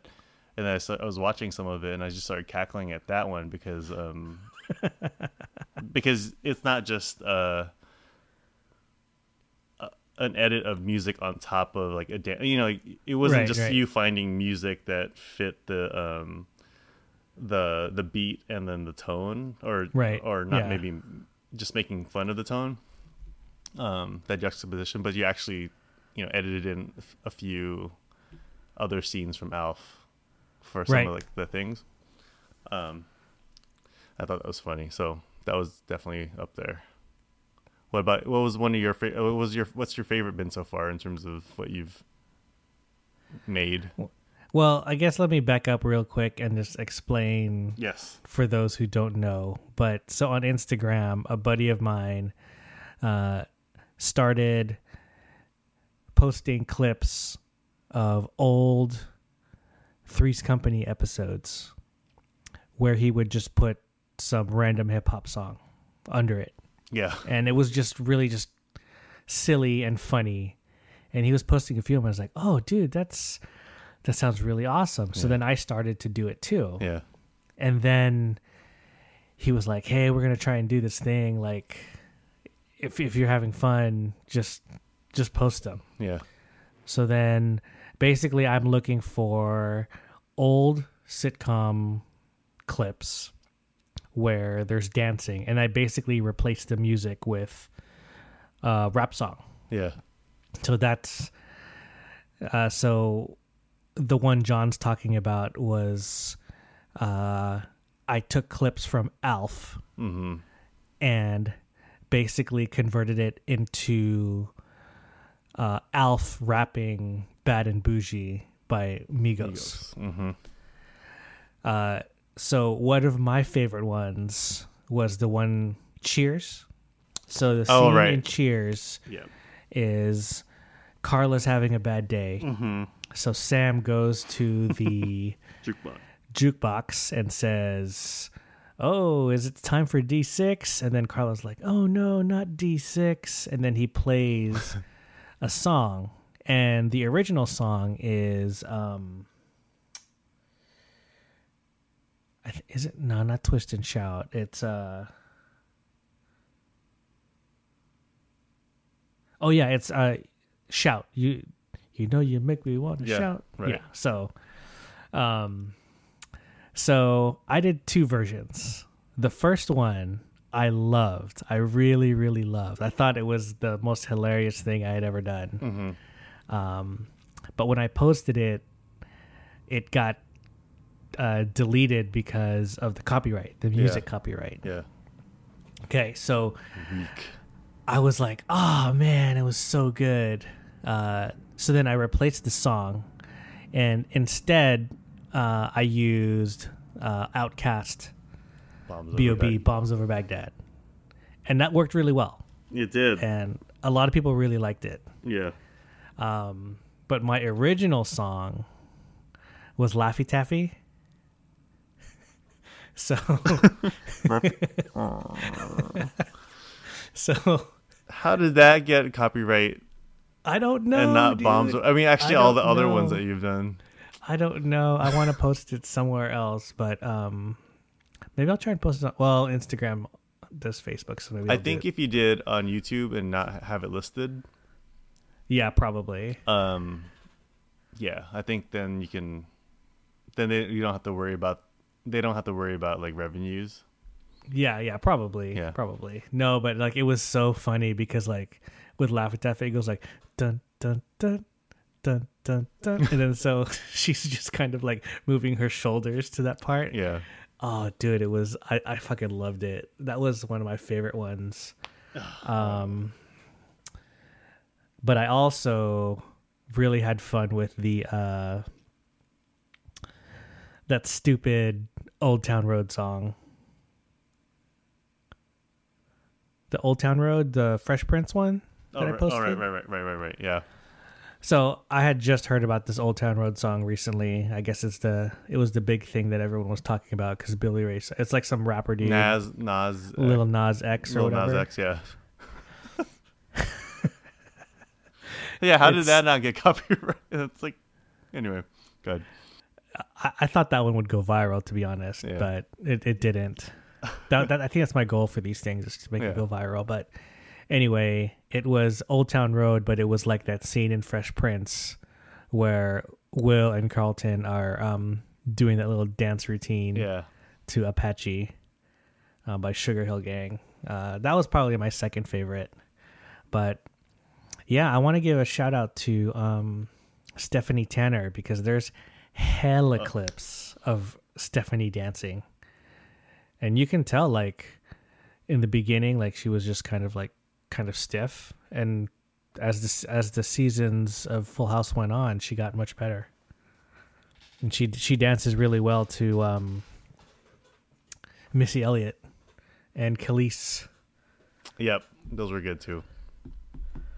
and I, I was watching some of it and I just started cackling at that one because um because it's not just uh a- an edit of music on top of like a dance. you know it wasn't Right, just right. you finding music that fit the um the the beat and then the tone or Right, or not yeah. maybe just making fun of the tone um that juxtaposition but you actually you know edited in a few other scenes from alf for some Right. of like the things. Um i thought that was funny. So that was definitely up there. What about what was one of your fa- what was your what's your favorite been so far in terms of what you've made? Well i guess let me back up real quick and just explain yes. for those who don't know. But so on Instagram, a buddy of mine uh, started posting clips of old Three's Company episodes where he would just put some random hip hop song under it. yeah And it was just really just silly and funny. And he was posting a few of them. I was like, oh, dude, that's. That sounds really awesome. So Yeah. then I started to do it too yeah and then he was like hey we're gonna try and do this thing like if, if you're having fun just just post them yeah so then basically i'm looking for old sitcom clips where there's dancing and i basically replace the music with a rap song. Yeah. So that's uh, so the one Jon's talking about was uh, I took clips from Alf mm-hmm. and basically converted it into uh, Alf rapping "Bad and Bougie" by Migos. mm-hmm Uh, so one of my favorite ones was the one Cheers. So the scene Oh, right. in Cheers yeah is Carla's having a bad day. mm-hmm So Sam goes to the jukebox jukebox and says, Oh, is it time for D6? And then Carla's like, Oh, no, not D6. And then he plays a song. And the original song is, um, I th- is it? No, not Twist and Shout. It's, uh, oh, yeah, it's, uh, Shout. You, you know, you make me want to Yeah, shout. right. Yeah. So, um, so I did two versions. The first one I loved. I really, really loved. I thought it was the most hilarious thing I had ever done. mm-hmm Um, but when I posted it, it got uh, deleted because of the copyright, the music copyright. Yeah. Okay, so Weak. I was like, oh man, it was so good. Uh, so then I replaced the song, and instead uh, I used uh, OutKast Bombs over B.O.B. Baghdad. Bombs Over Baghdad, and that worked really well. It did. And a lot of people really liked it. yeah. Um, but my original song was Laffy Taffy. so, so How did that get copyright I don't know. and not dude. bombs? I mean, actually, I all the don't other ones that you've done. I don't know. I want to post it somewhere else, but um, maybe I'll try and post it. On, well, Instagram does Facebook, so maybe I I'll do think it. if you did on YouTube and not have it listed, yeah, probably. um, yeah, I think then you can, then they, you don't have to worry about, they don't have to worry about like revenues. Yeah, yeah, probably. Yeah. Probably. No, but like it was so funny because like with Laffy Taffy, it goes like dun dun dun dun dun dun and then so she's just kind of like moving her shoulders to that part. Yeah. Oh dude, it was I, I fucking loved it. That was one of my favorite ones. Um but I also really had fun with the uh that stupid Old Town Road song. The Old Town Road, the Fresh Prince one that Oh, I posted. oh, right, right, right, right, right, right. Yeah. So I had just heard about this Old Town Road song recently. I guess it's the it was the big thing that everyone was talking about because Billy Ray. It's like some rapper dude, Nas, Nas, uh, Little Nas X or Lil whatever. Nas X, yeah. yeah, how did that not get copyright? It's like, anyway, good. I, I thought that one would go viral, to be honest, Yeah. but it, it didn't. that, that I think that's my goal for these things is to make Yeah. it go viral. But anyway, it was Old Town Road, but it was like that scene in Fresh Prince where Will and Carlton are um, doing that little dance routine Yeah. to Apache uh, by Sugarhill Gang. Uh, that was probably my second favorite. But yeah, I want to give a shout out to um, Stephanie Tanner because there's hella clips of Stephanie dancing. And you can tell, like, in the beginning, like, she was just kind of like, kind of stiff. And as the, as the seasons of Full House went on, she got much better. And she she dances really well to um, Missy Elliott and Khalees. Yep. Those were good too.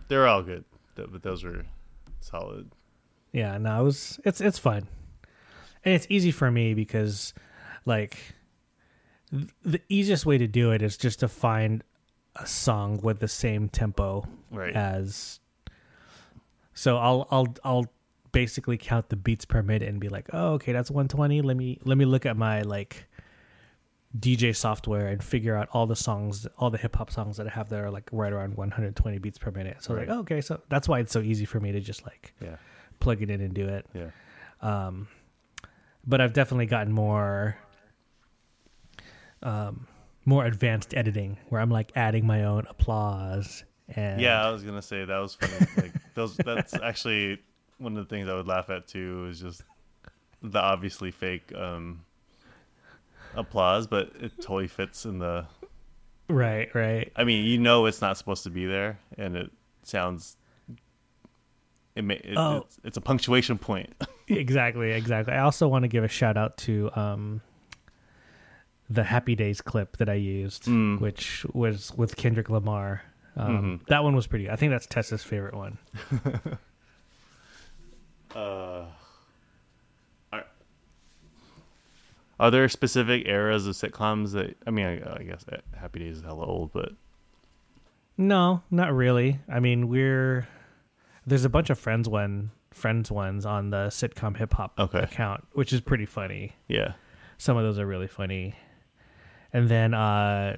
They're all good, but those were solid. Yeah, no, it was it's it's fun, and it's easy for me because, like, th- the easiest way to do it is just to find a song with the same tempo Right. as. So I'll I'll I'll basically count the beats per minute and be like, oh, okay, that's 120. Let me let me look at my like DJ software and figure out all the songs, all the hip hop songs that I have that are like right around 120 beats per minute. So Right. like, oh, okay, so that's why it's so easy for me to just like yeah. plug it in and do it. Yeah. Um, but I've definitely gotten more, um, more advanced editing where I'm like adding my own applause and Yeah, I was gonna say that was funny. like those, that's actually one of the things I would laugh at too. Is just the obviously fake um, applause, but it totally fits in the. right, right, I mean, you know, it's not supposed to be there, and it sounds. It, may, it Oh. it's, it's a punctuation point. exactly, exactly. I also want to give a shout out to um, the Happy Days clip that I used, Mm. which was with Kendrick Lamar. Um, Mhm. That one was pretty. I think that's Tessa's favorite one. Uh, are, are there specific eras of sitcoms that I mean? I, I guess Happy Days is hella old, but No, not really. I mean, we're there's a bunch of friends one friends ones on the sitcom hip hop Okay. account, which is pretty funny. yeah, Some of those are really funny. And then uh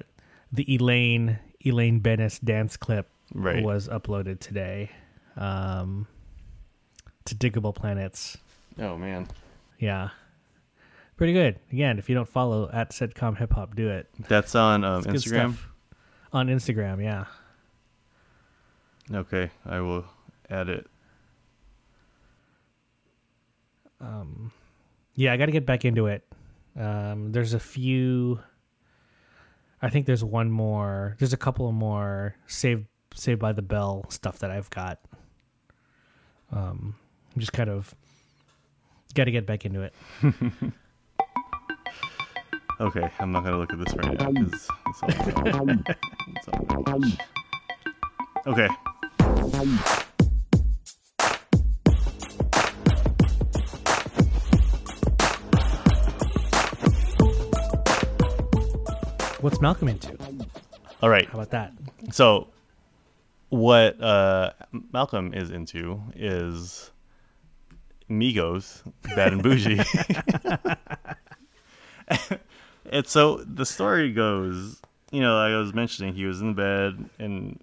the Elaine Elaine Benes dance clip right. was uploaded today. Um to Digable Planets. Oh man, Yeah. Pretty good. Again, if you don't follow at sitcom hip hop, do it. that's on um, Instagram. On Instagram, yeah. Okay, I will add it. Um yeah, I got to get back into it. Um, there's a few. I think there's one more. There's a couple of more Saved Saved by the Bell stuff that I've got. Um, I'm just kind of got to get back into it. Okay, I'm not gonna look at this right now because it's all, it's all Okay. What's Malcolm into? All right. How about that? So, what uh, Malcolm is into is Migos, Bad and Bougie. and so the story goes, you know, like I was mentioning, he was in bed and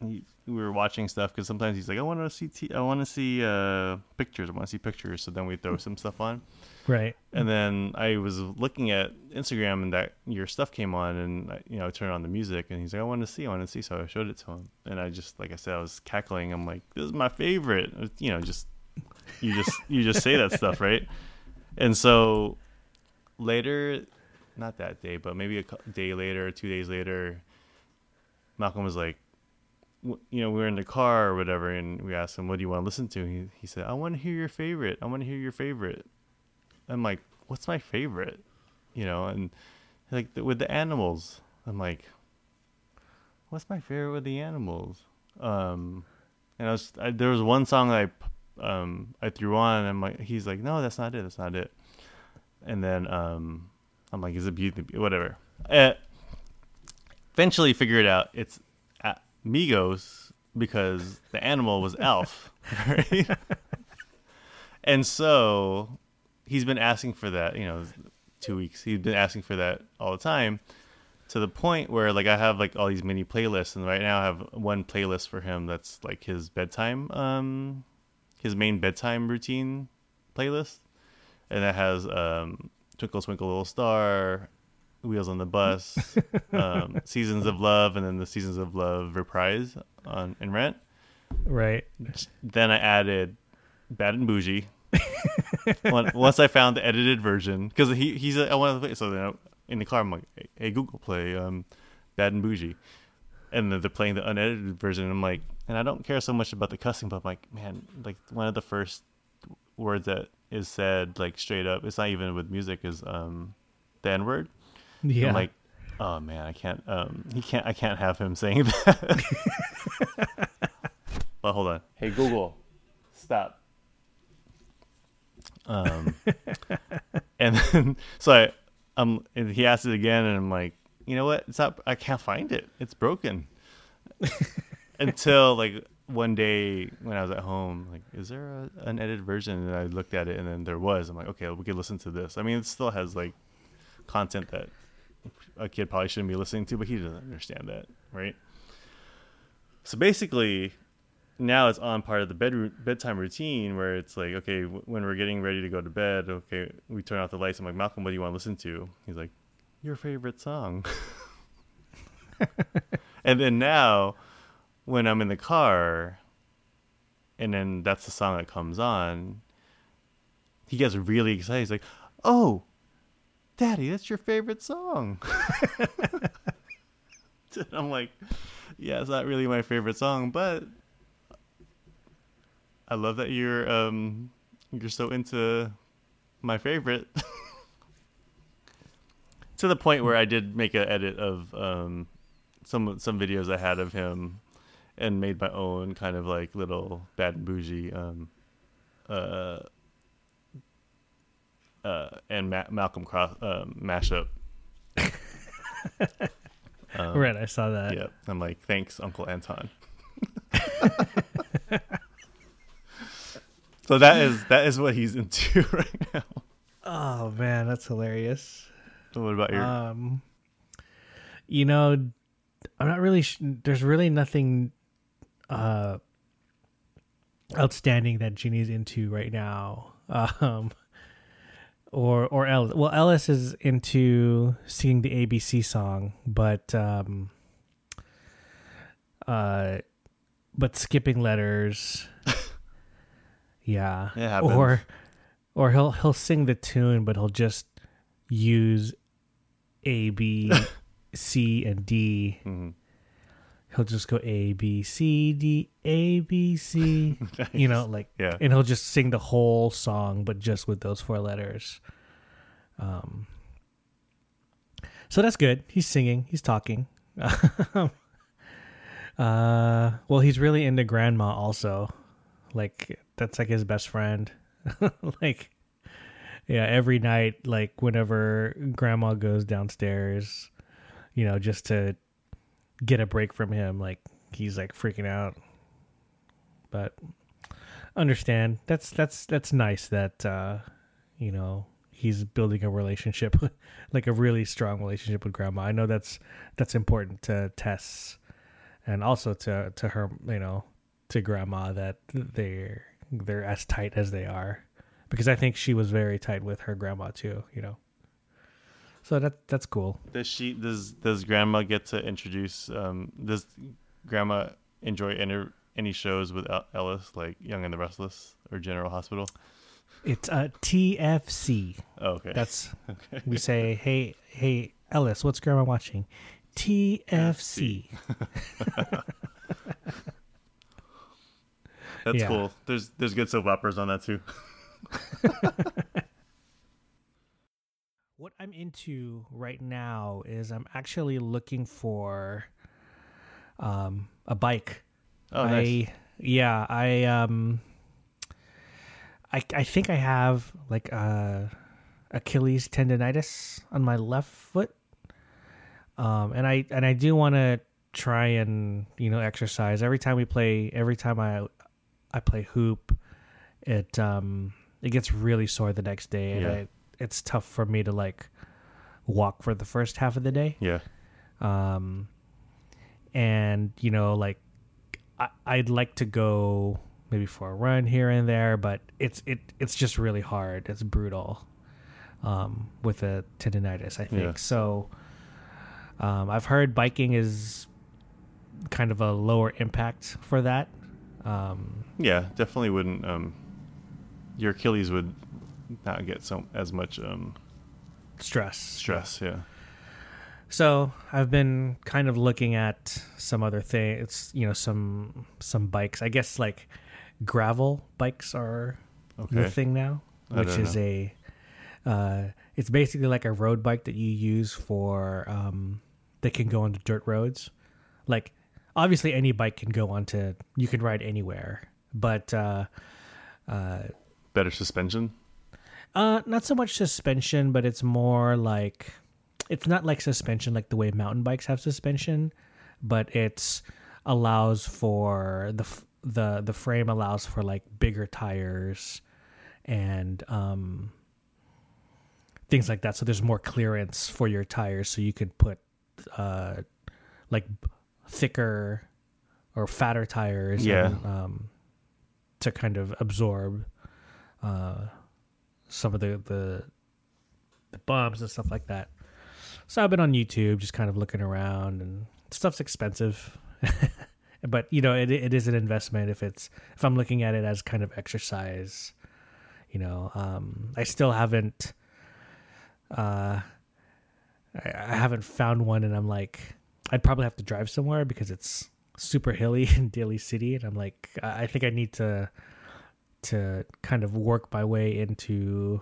he, we were watching stuff because sometimes he's like, I want to see, t- I want to see uh, pictures, I want to see pictures. So then we throw some stuff on. Right. And then I was looking at Instagram and that your stuff came on and I- you know I turned on the music and he's like I want to see I want to see. So I showed it to him. And I just like I said I was cackling. I'm like this is my favorite. You know just you just you just say that stuff right? And so later not that day but maybe a day later two days later Malcolm was like you know we were in the car or whatever and we asked him what do you want to listen to he, he said I want to hear your favorite. I want to hear your favorite I'm like, what's my favorite? You know, and like with the animals, I'm like, what's my favorite with the animals? Um, and I was I, there was one song I um I threw on, and I'm like, he's like, no, that's not it, that's not it. And then um, I'm like, is it beauty? Whatever. Uh, eventually, figure it out. It's Migos because the animal was Alf, right? and so he's been asking for that, you know, two weeks. He's been asking for that all the time to the point where like I have like all these mini playlists and right now I have one playlist for him that's like his bedtime um his main bedtime routine playlist and that has um Twinkle Twinkle Little Star, Wheels on the Bus, um, Seasons of Love and then the Seasons of Love reprise on in Rent. Right. Then I added Bad and Bougie. When- Once I found the edited version, because he he's a, I want to play. So then I- in the car, I'm like, "Hey Google, play um, Bad and Bougie," and then they're playing the unedited version. And I'm like, and I don't care so much about the cussing, but I'm like, man, like one of the first words that is said like straight up. It's not even with music. Is um, the N word. Yeah. I'm like, oh man, I can't. Um, he can't. I can't have him saying that. but hold on. Hey Google, stop. Um, and then so I, um, and he asked it again, and I'm like, you know what? It's not. I can't find it. It's broken. Until like one day when I was at home, like, is there a, an edited version? And I looked at it, and then there was. I'm like, okay, we could listen to this. I mean, it still has like content that a kid probably shouldn't be listening to, but he doesn't understand that, right? So basically, now it's on part of the bed bedtime routine where it's like, okay, w- when we're getting ready to go to bed, okay, we turn off the lights. I'm like, Malcolm, what do you want to listen to? He's like, your favorite song. and then now, when I'm in the car, and then that's the song that comes on, he gets really excited. He's like, oh, Daddy, that's your favorite song. I'm like, yeah, it's not really my favorite song, but I love that you're um you're so into my favorite. to the point where I did make an edit of um some some videos I had of him and made my own kind of like little bad and bougie um uh uh and Ma- Malcolm Cross um mashup. Um, right. I saw that. yeah, I'm like, thanks, Uncle Anton. so that is that is what he's into right now. Oh man, that's hilarious. So what about your? Um, you know, I'm not really. Sh- there's really nothing uh outstanding that Ginny's into right now. Um, or or Ellis. Well, Ellis is into singing the ABC song, but um, uh, but skipping letters. yeah. It happens. Or or he'll he'll sing the tune, but he'll just use A, B, C, and D. Mhm. He'll just go A, B, C, D, A, B, C. You know, like Yeah. and he'll just sing the whole song, but just with those four letters. Um, so that's good. He's singing. He's talking. uh, well, he's really into grandma also. Like that's like his best friend. like, yeah, every night, like whenever grandma goes downstairs, you know, just to get a break from him, like he's like freaking out. But understand that's that's that's nice that uh you know he's building a relationship like a really strong relationship with grandma i know that's that's important to tess and also to to her you know to grandma that they're they're as tight as they are. Because i think she was very tight with her grandma too you know. So that that's cool. Does she does does grandma get to introduce um does grandma enjoy any any shows with Ellis like Young and the Restless or General Hospital? it's a tfc Oh, okay. that's okay. we say hey hey ellis what's grandma watching? Tfc That's yeah. cool. There's there's good soap operas on that too. what I'm into right now is I'm actually looking for um a bike. Oh, I nice. yeah, I um I I think I have like uh Achilles tendonitis on my left foot. Um and I and I do want to try and, you know, exercise every time we play every time I I play hoop it um it gets really sore the next day and Yeah. I, it's tough for me to like walk for the first half of the day Yeah. um and you know like I, i'd like to go maybe for a run here and there but it's it it's just really hard it's brutal um with a tendonitis i think Yeah. so um i've heard biking is kind of a lower impact for that um Yeah, definitely wouldn't um your Achilles would not get so as much um stress stress, yeah. So I've been kind of looking at some other things, It's, you know, some some bikes. I guess like gravel bikes are the thing now, which is a uh, it's basically like a road bike that you use for um, that can go onto dirt roads. Like obviously any bike can go onto you can ride anywhere, but uh, uh, Better suspension. uh, not so much suspension, but it's more like it's not like suspension like the way mountain bikes have suspension, but it's allows for the f- the the frame allows for like bigger tires and um things like that. So there's more clearance for your tires, so you can put uh like thicker or fatter tires, Yeah. and, um, to kind of absorb uh some of the the the bumps and stuff like that. So I've been on YouTube just kind of looking around and stuff's expensive. but you know, it it is an investment if it's if I'm looking at it as kind of exercise, you know. Um I still haven't uh I, I haven't found one and I'm like I'd probably have to drive somewhere because it's super hilly in Daly City and I'm like I think I need to to kind of work my way into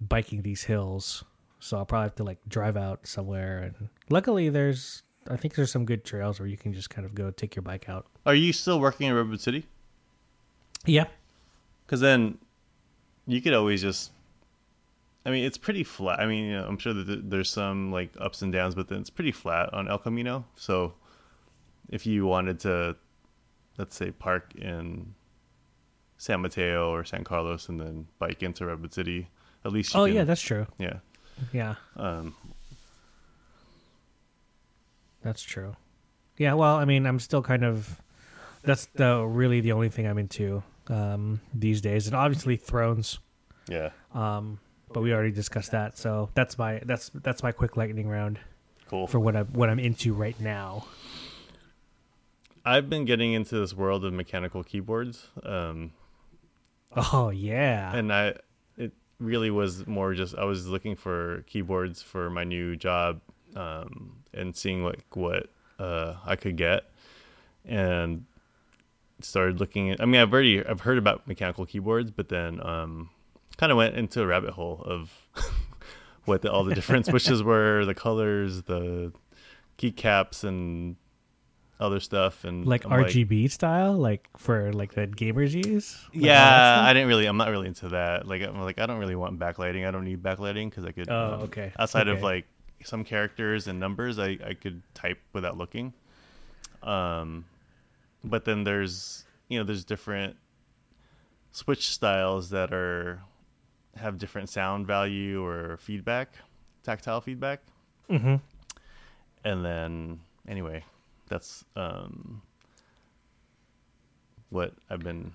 biking these hills. So I'll probably have to like drive out somewhere and luckily there's I think there's some good trails where you can just kind of go take your bike out. Are you still working in Redwood City? Yeah. Because then you could always just. I mean, it's pretty flat. I mean, you know, I'm sure that there's some like ups and downs, but then it's pretty flat on El Camino. So if you wanted to, let's say, park in San Mateo or San Carlos and then bike into Redwood City, at least. You Oh can, yeah, that's true. yeah. Yeah, Um, that's true. Yeah, well, I mean, I'm still kind of that's the really the only thing I'm into um these days and obviously Thrones. yeah. Um but we already discussed that. So that's my that's that's my quick lightning round Cool. for what I what I'm into right now. I've been getting into this world of mechanical keyboards. Um, Oh yeah. and I it really was more just I was looking for keyboards for my new job um, and seeing like what uh, I could get and started looking at I mean I've already I've heard about mechanical keyboards but then um, kind of went into a rabbit hole of what the, all the different switches were the colors the keycaps and other stuff and like I'm RGB style, like for like the gamers use. Like yeah. I didn't really. I'm not really into that. Like, I'm like, I don't really want backlighting. I don't need backlighting because I could. Oh, um, okay. Outside of like some characters and numbers, I I could type without looking. Um, but then there's you know there's different switch styles that are have different sound value or feedback, tactile feedback, Mm-hmm. and then anyway, that's um what I've been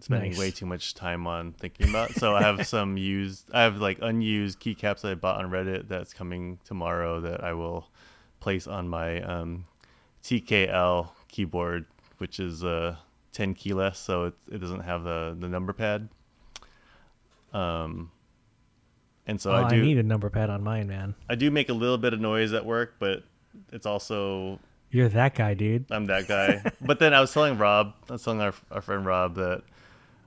spending Nice. way too much time on thinking about. So I have some used, I have like unused keycaps that I bought on Reddit that's coming tomorrow that I will place on my um, TKL keyboard, which is uh, 10 keyless, so it, it doesn't have the, the number pad. Um, and so oh, I I, do need a number pad on mine, man. I do make a little bit of noise at work, but it's also You're that guy, dude. I'm that guy. but then I was telling Rob, I was telling our, our friend Rob that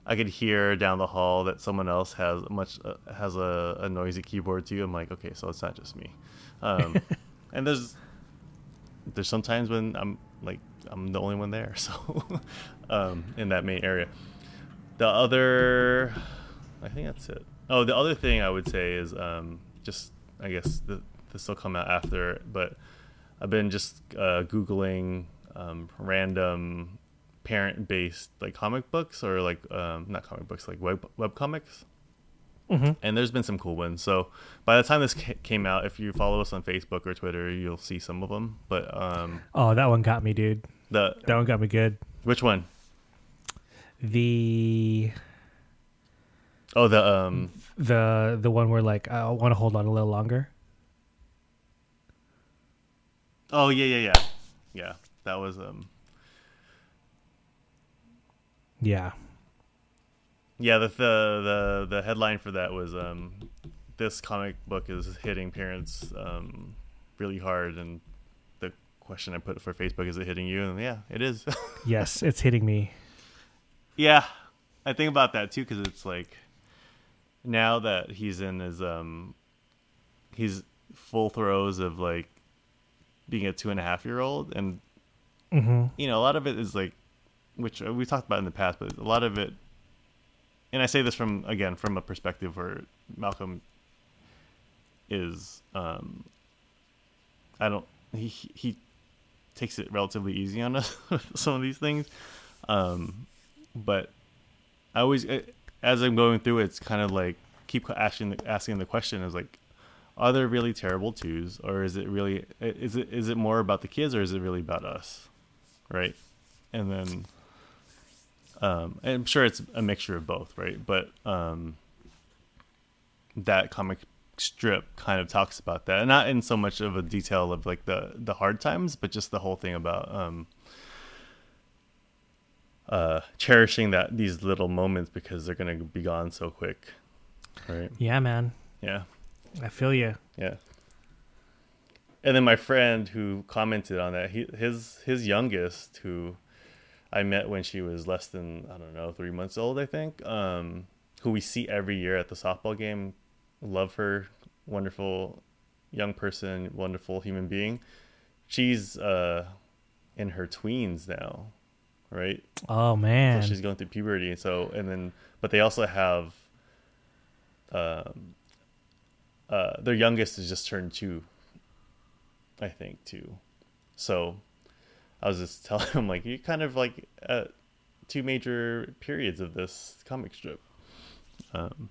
I could hear down the hall that someone else has a much uh, has a, a noisy keyboard too. I'm like, okay, so it's not just me. Um, and there's there's sometimes when I'm like I'm the only one there, so um, in that main area. The other, I think that's it. Oh, the other thing I would say is um, just I guess the, this will come out after, but I've been just uh, googling um, random parent-based like comic books or like um, not comic books like web web comics, Mm-hmm. and there's been some cool ones. So by the time this ca- came out, if you follow us on Facebook or Twitter, you'll see some of them. But um, Oh, that one got me, dude. the That one got me good. which one? The Oh, the um, the the one where like I want to hold on a little longer. oh yeah, yeah, yeah, yeah. That was um, Yeah. yeah. The the the the headline for that was um, this comic book is hitting parents um really hard, and the question I put for Facebook is it hitting you? And yeah, it is. Yes, it's hitting me. Yeah, I think about that too because it's like now that he's in his um, he's full throes of like being a two and a half year old, and Mm-hmm. you know a lot of it is like, which we've talked about in the past, but a lot of it, and I say this from again from a perspective where Malcolm is, um, I don't he he takes it relatively easy on us some of these things. Um, but I always, eh, as I'm going through it, it's kind of like keep asking asking the question is like, are there really terrible twos, or is it really is it is it more about the kids, or is it really about us, right? And then, um, and I'm sure it's a mixture of both, right? But um, that comic strip kind of talks about that, not in so much of a detail of like the the hard times, but just the whole thing about um, uh, cherishing that these little moments because they're gonna be gone so quick, right? Yeah, man. Yeah, I feel you. yeah. And then my friend who commented on that, he, his his youngest, who I met when she was less than I don't know three months old, I think, um, who we see every year at the softball game. Love her, wonderful young person, wonderful human being. She's uh, in her tweens now, right? Oh man. So she's going through puberty, so and then, but they also have, um, uh, their youngest is just turned two, I think, too. So, I was just telling him like you kind of like at two major periods of this comic strip, um,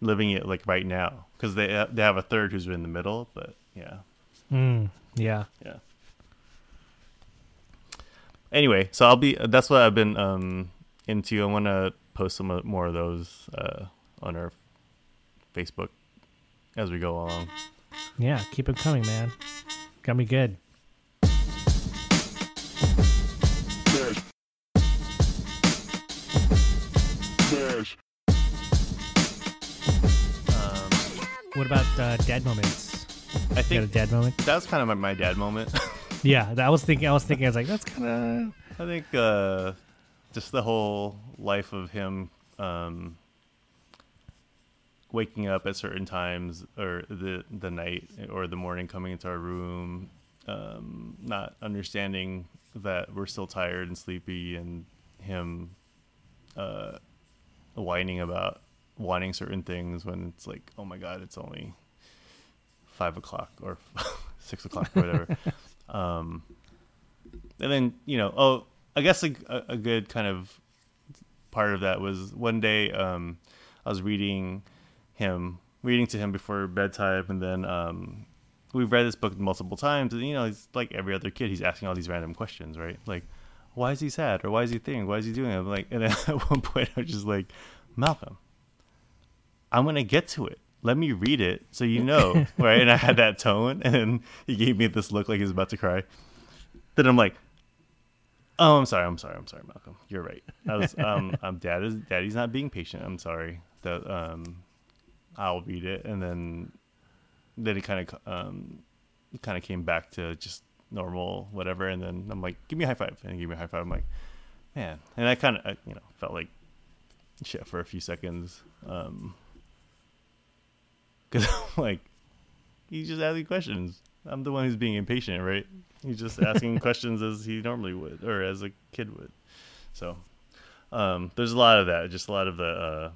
living it like right now because they ha- they have a third who's in the middle, but yeah, Mm, yeah. yeah. Anyway, so I'll be. That's what I've been um, into. I want to post some more of those uh, on our Facebook as we go along. Yeah. Keep it coming, man. Got me good. Smash. What about uh, dad moments? I You got a think dad moment? that was kind of my, my dad moment. Yeah, I was thinking. I was thinking. I was like, that's kind of I think uh, just the whole life of him um, waking up at certain times, or the the night or the morning, coming into our room, um, not understanding that we're still tired and sleepy, and him uh, whining about wanting certain things when it's like, oh my god, it's only five o'clock or six o'clock or whatever. um, and then you know, oh, I guess a, a a good kind of part of that was one day um, I was reading him, reading to him before bedtime, and then um, we've read this book multiple times, and you know, he's like every other kid, he's asking all these random questions, right? Like, why is he sad, or why is he thinking, why is he doing it? I'm like, and then at one point, I was just like, Malcolm, I'm gonna get to it. Let me read it so you know, right? And I had that tone, and he gave me this look like he was about to cry. Then I'm like, Oh, I'm sorry. I'm sorry. I'm sorry, Malcolm. You're right. I was um, um dad is daddy's not being patient. I'm sorry. That um, I'll read it, and then then it kind of um, kind of came back to just normal whatever, and then I'm like, give me a high five, and he gave me a high five. I'm like, man, and I kind of you know felt like shit for a few seconds, um, because I'm like, he's just asking questions. I'm the one who's being impatient, right? He's just asking questions as he normally would, or as a kid would. So, um, there's a lot of that. Just a lot of the uh,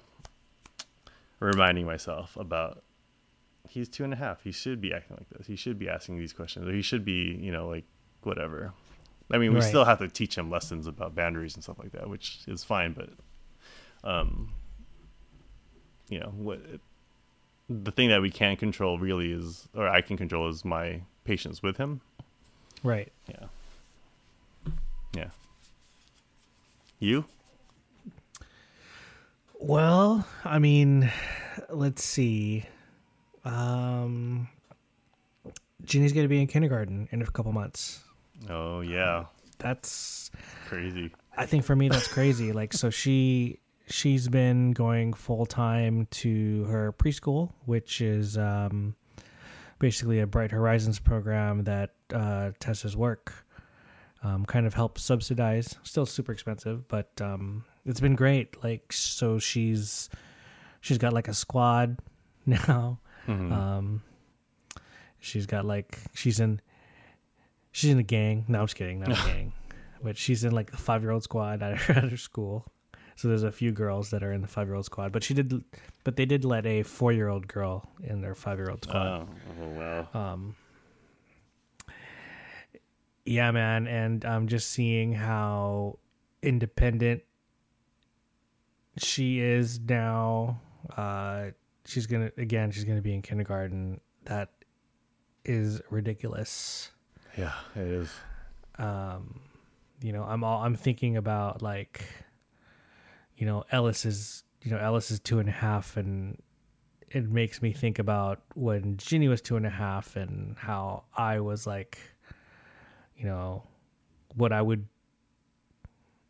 reminding myself about he's two and a half. He should be acting like this. He should be asking these questions. Or he should be, you know, like whatever. I mean, we Right. still have to teach him lessons about boundaries and stuff like that, which is fine. But, um, you know, what the thing that we can control really is, or I can control, is my patience with him. right. Yeah. Yeah. You? Well, I mean, let's see. Um, Ginny's gonna be in kindergarten in a couple months. Oh yeah, That's crazy. I think for me that's crazy. Like so she she's been going full time to her preschool, which is um basically a Bright Horizons program that uh Tessa's work um kind of helps subsidize. Still super expensive, but um it's been great. Like so she's she's got like a squad now. Mhm. Um she's got like she's in she's in a gang. No, I'm just kidding, not a gang. But she's in like the five year old squad at her, at her school. So there's a few girls that are in the five year old squad. But she did but they did let a four year old girl in their five year old squad. oh, oh wow. Um Yeah, man, and I'm just seeing how independent she is now. Uh she's gonna again she's gonna be in kindergarten. That is ridiculous. Yeah, it is. um you know i'm all i'm thinking about like you know ellis is you know ellis is two and a half and it makes me think about when ginny was two and a half and how i was like you know what i would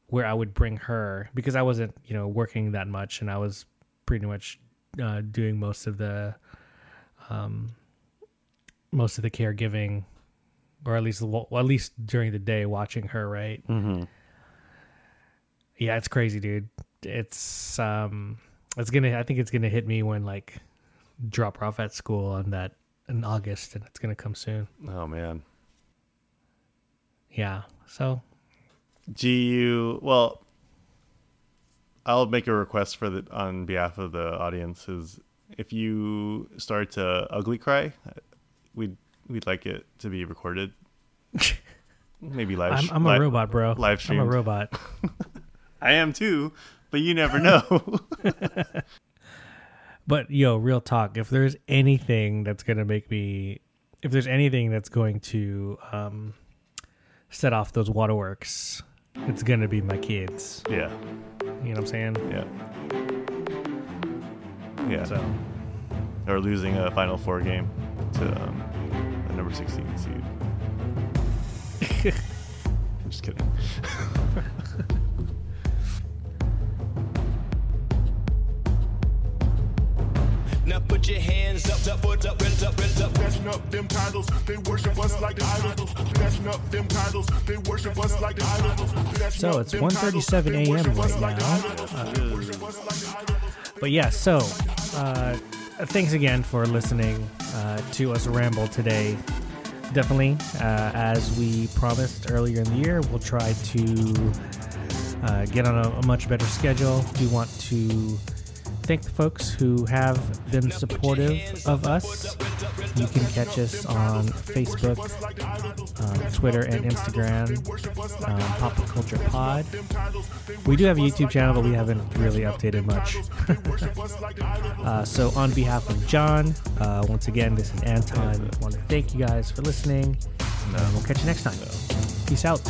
where i would bring her because i wasn't you know working that much and i was pretty much uh, doing most of the um most of the caregiving or at least well, at least during the day watching her right Mm-hmm. yeah it's crazy dude it's um it's gonna i think it's gonna hit me when like drop her off at school on that in august and it's gonna come soon Oh man. yeah so GU. Well, I'll make a request for the on behalf of the audience. Is if you start to ugly cry, we'd we'd like it to be recorded. Maybe live. i'm, I'm a robot bro live stream i'm a robot I am too, but you never know. but yo real talk if there's anything that's gonna make me if there's anything that's going to um set off those waterworks it's gonna be my kids yeah. you know what i'm saying Yeah. Yeah. so or losing a Final Four game to um, the number 16 seed. I'm just kidding. Now put your hands up, up, put up, put up, put up. Catching up them titles, they worship us like idols. Catching up them titles, they worship us like idols. So it's 1:37 a.m. right now. Uh, but yeah, so uh, thanks again for listening uh, to us ramble today. Definitely, uh, as we promised earlier in the year, we'll try to uh, get on a, a much better schedule. We want to thank the folks who have been supportive of us. You can catch us on Facebook, um, Twitter, and Instagram, um, Pop Culture Pod. We do have a YouTube channel, but we haven't really updated much. uh, so, on behalf of Jon, uh, once again, this is Anton. I want to thank you guys for listening, and we'll catch you next time. Peace out.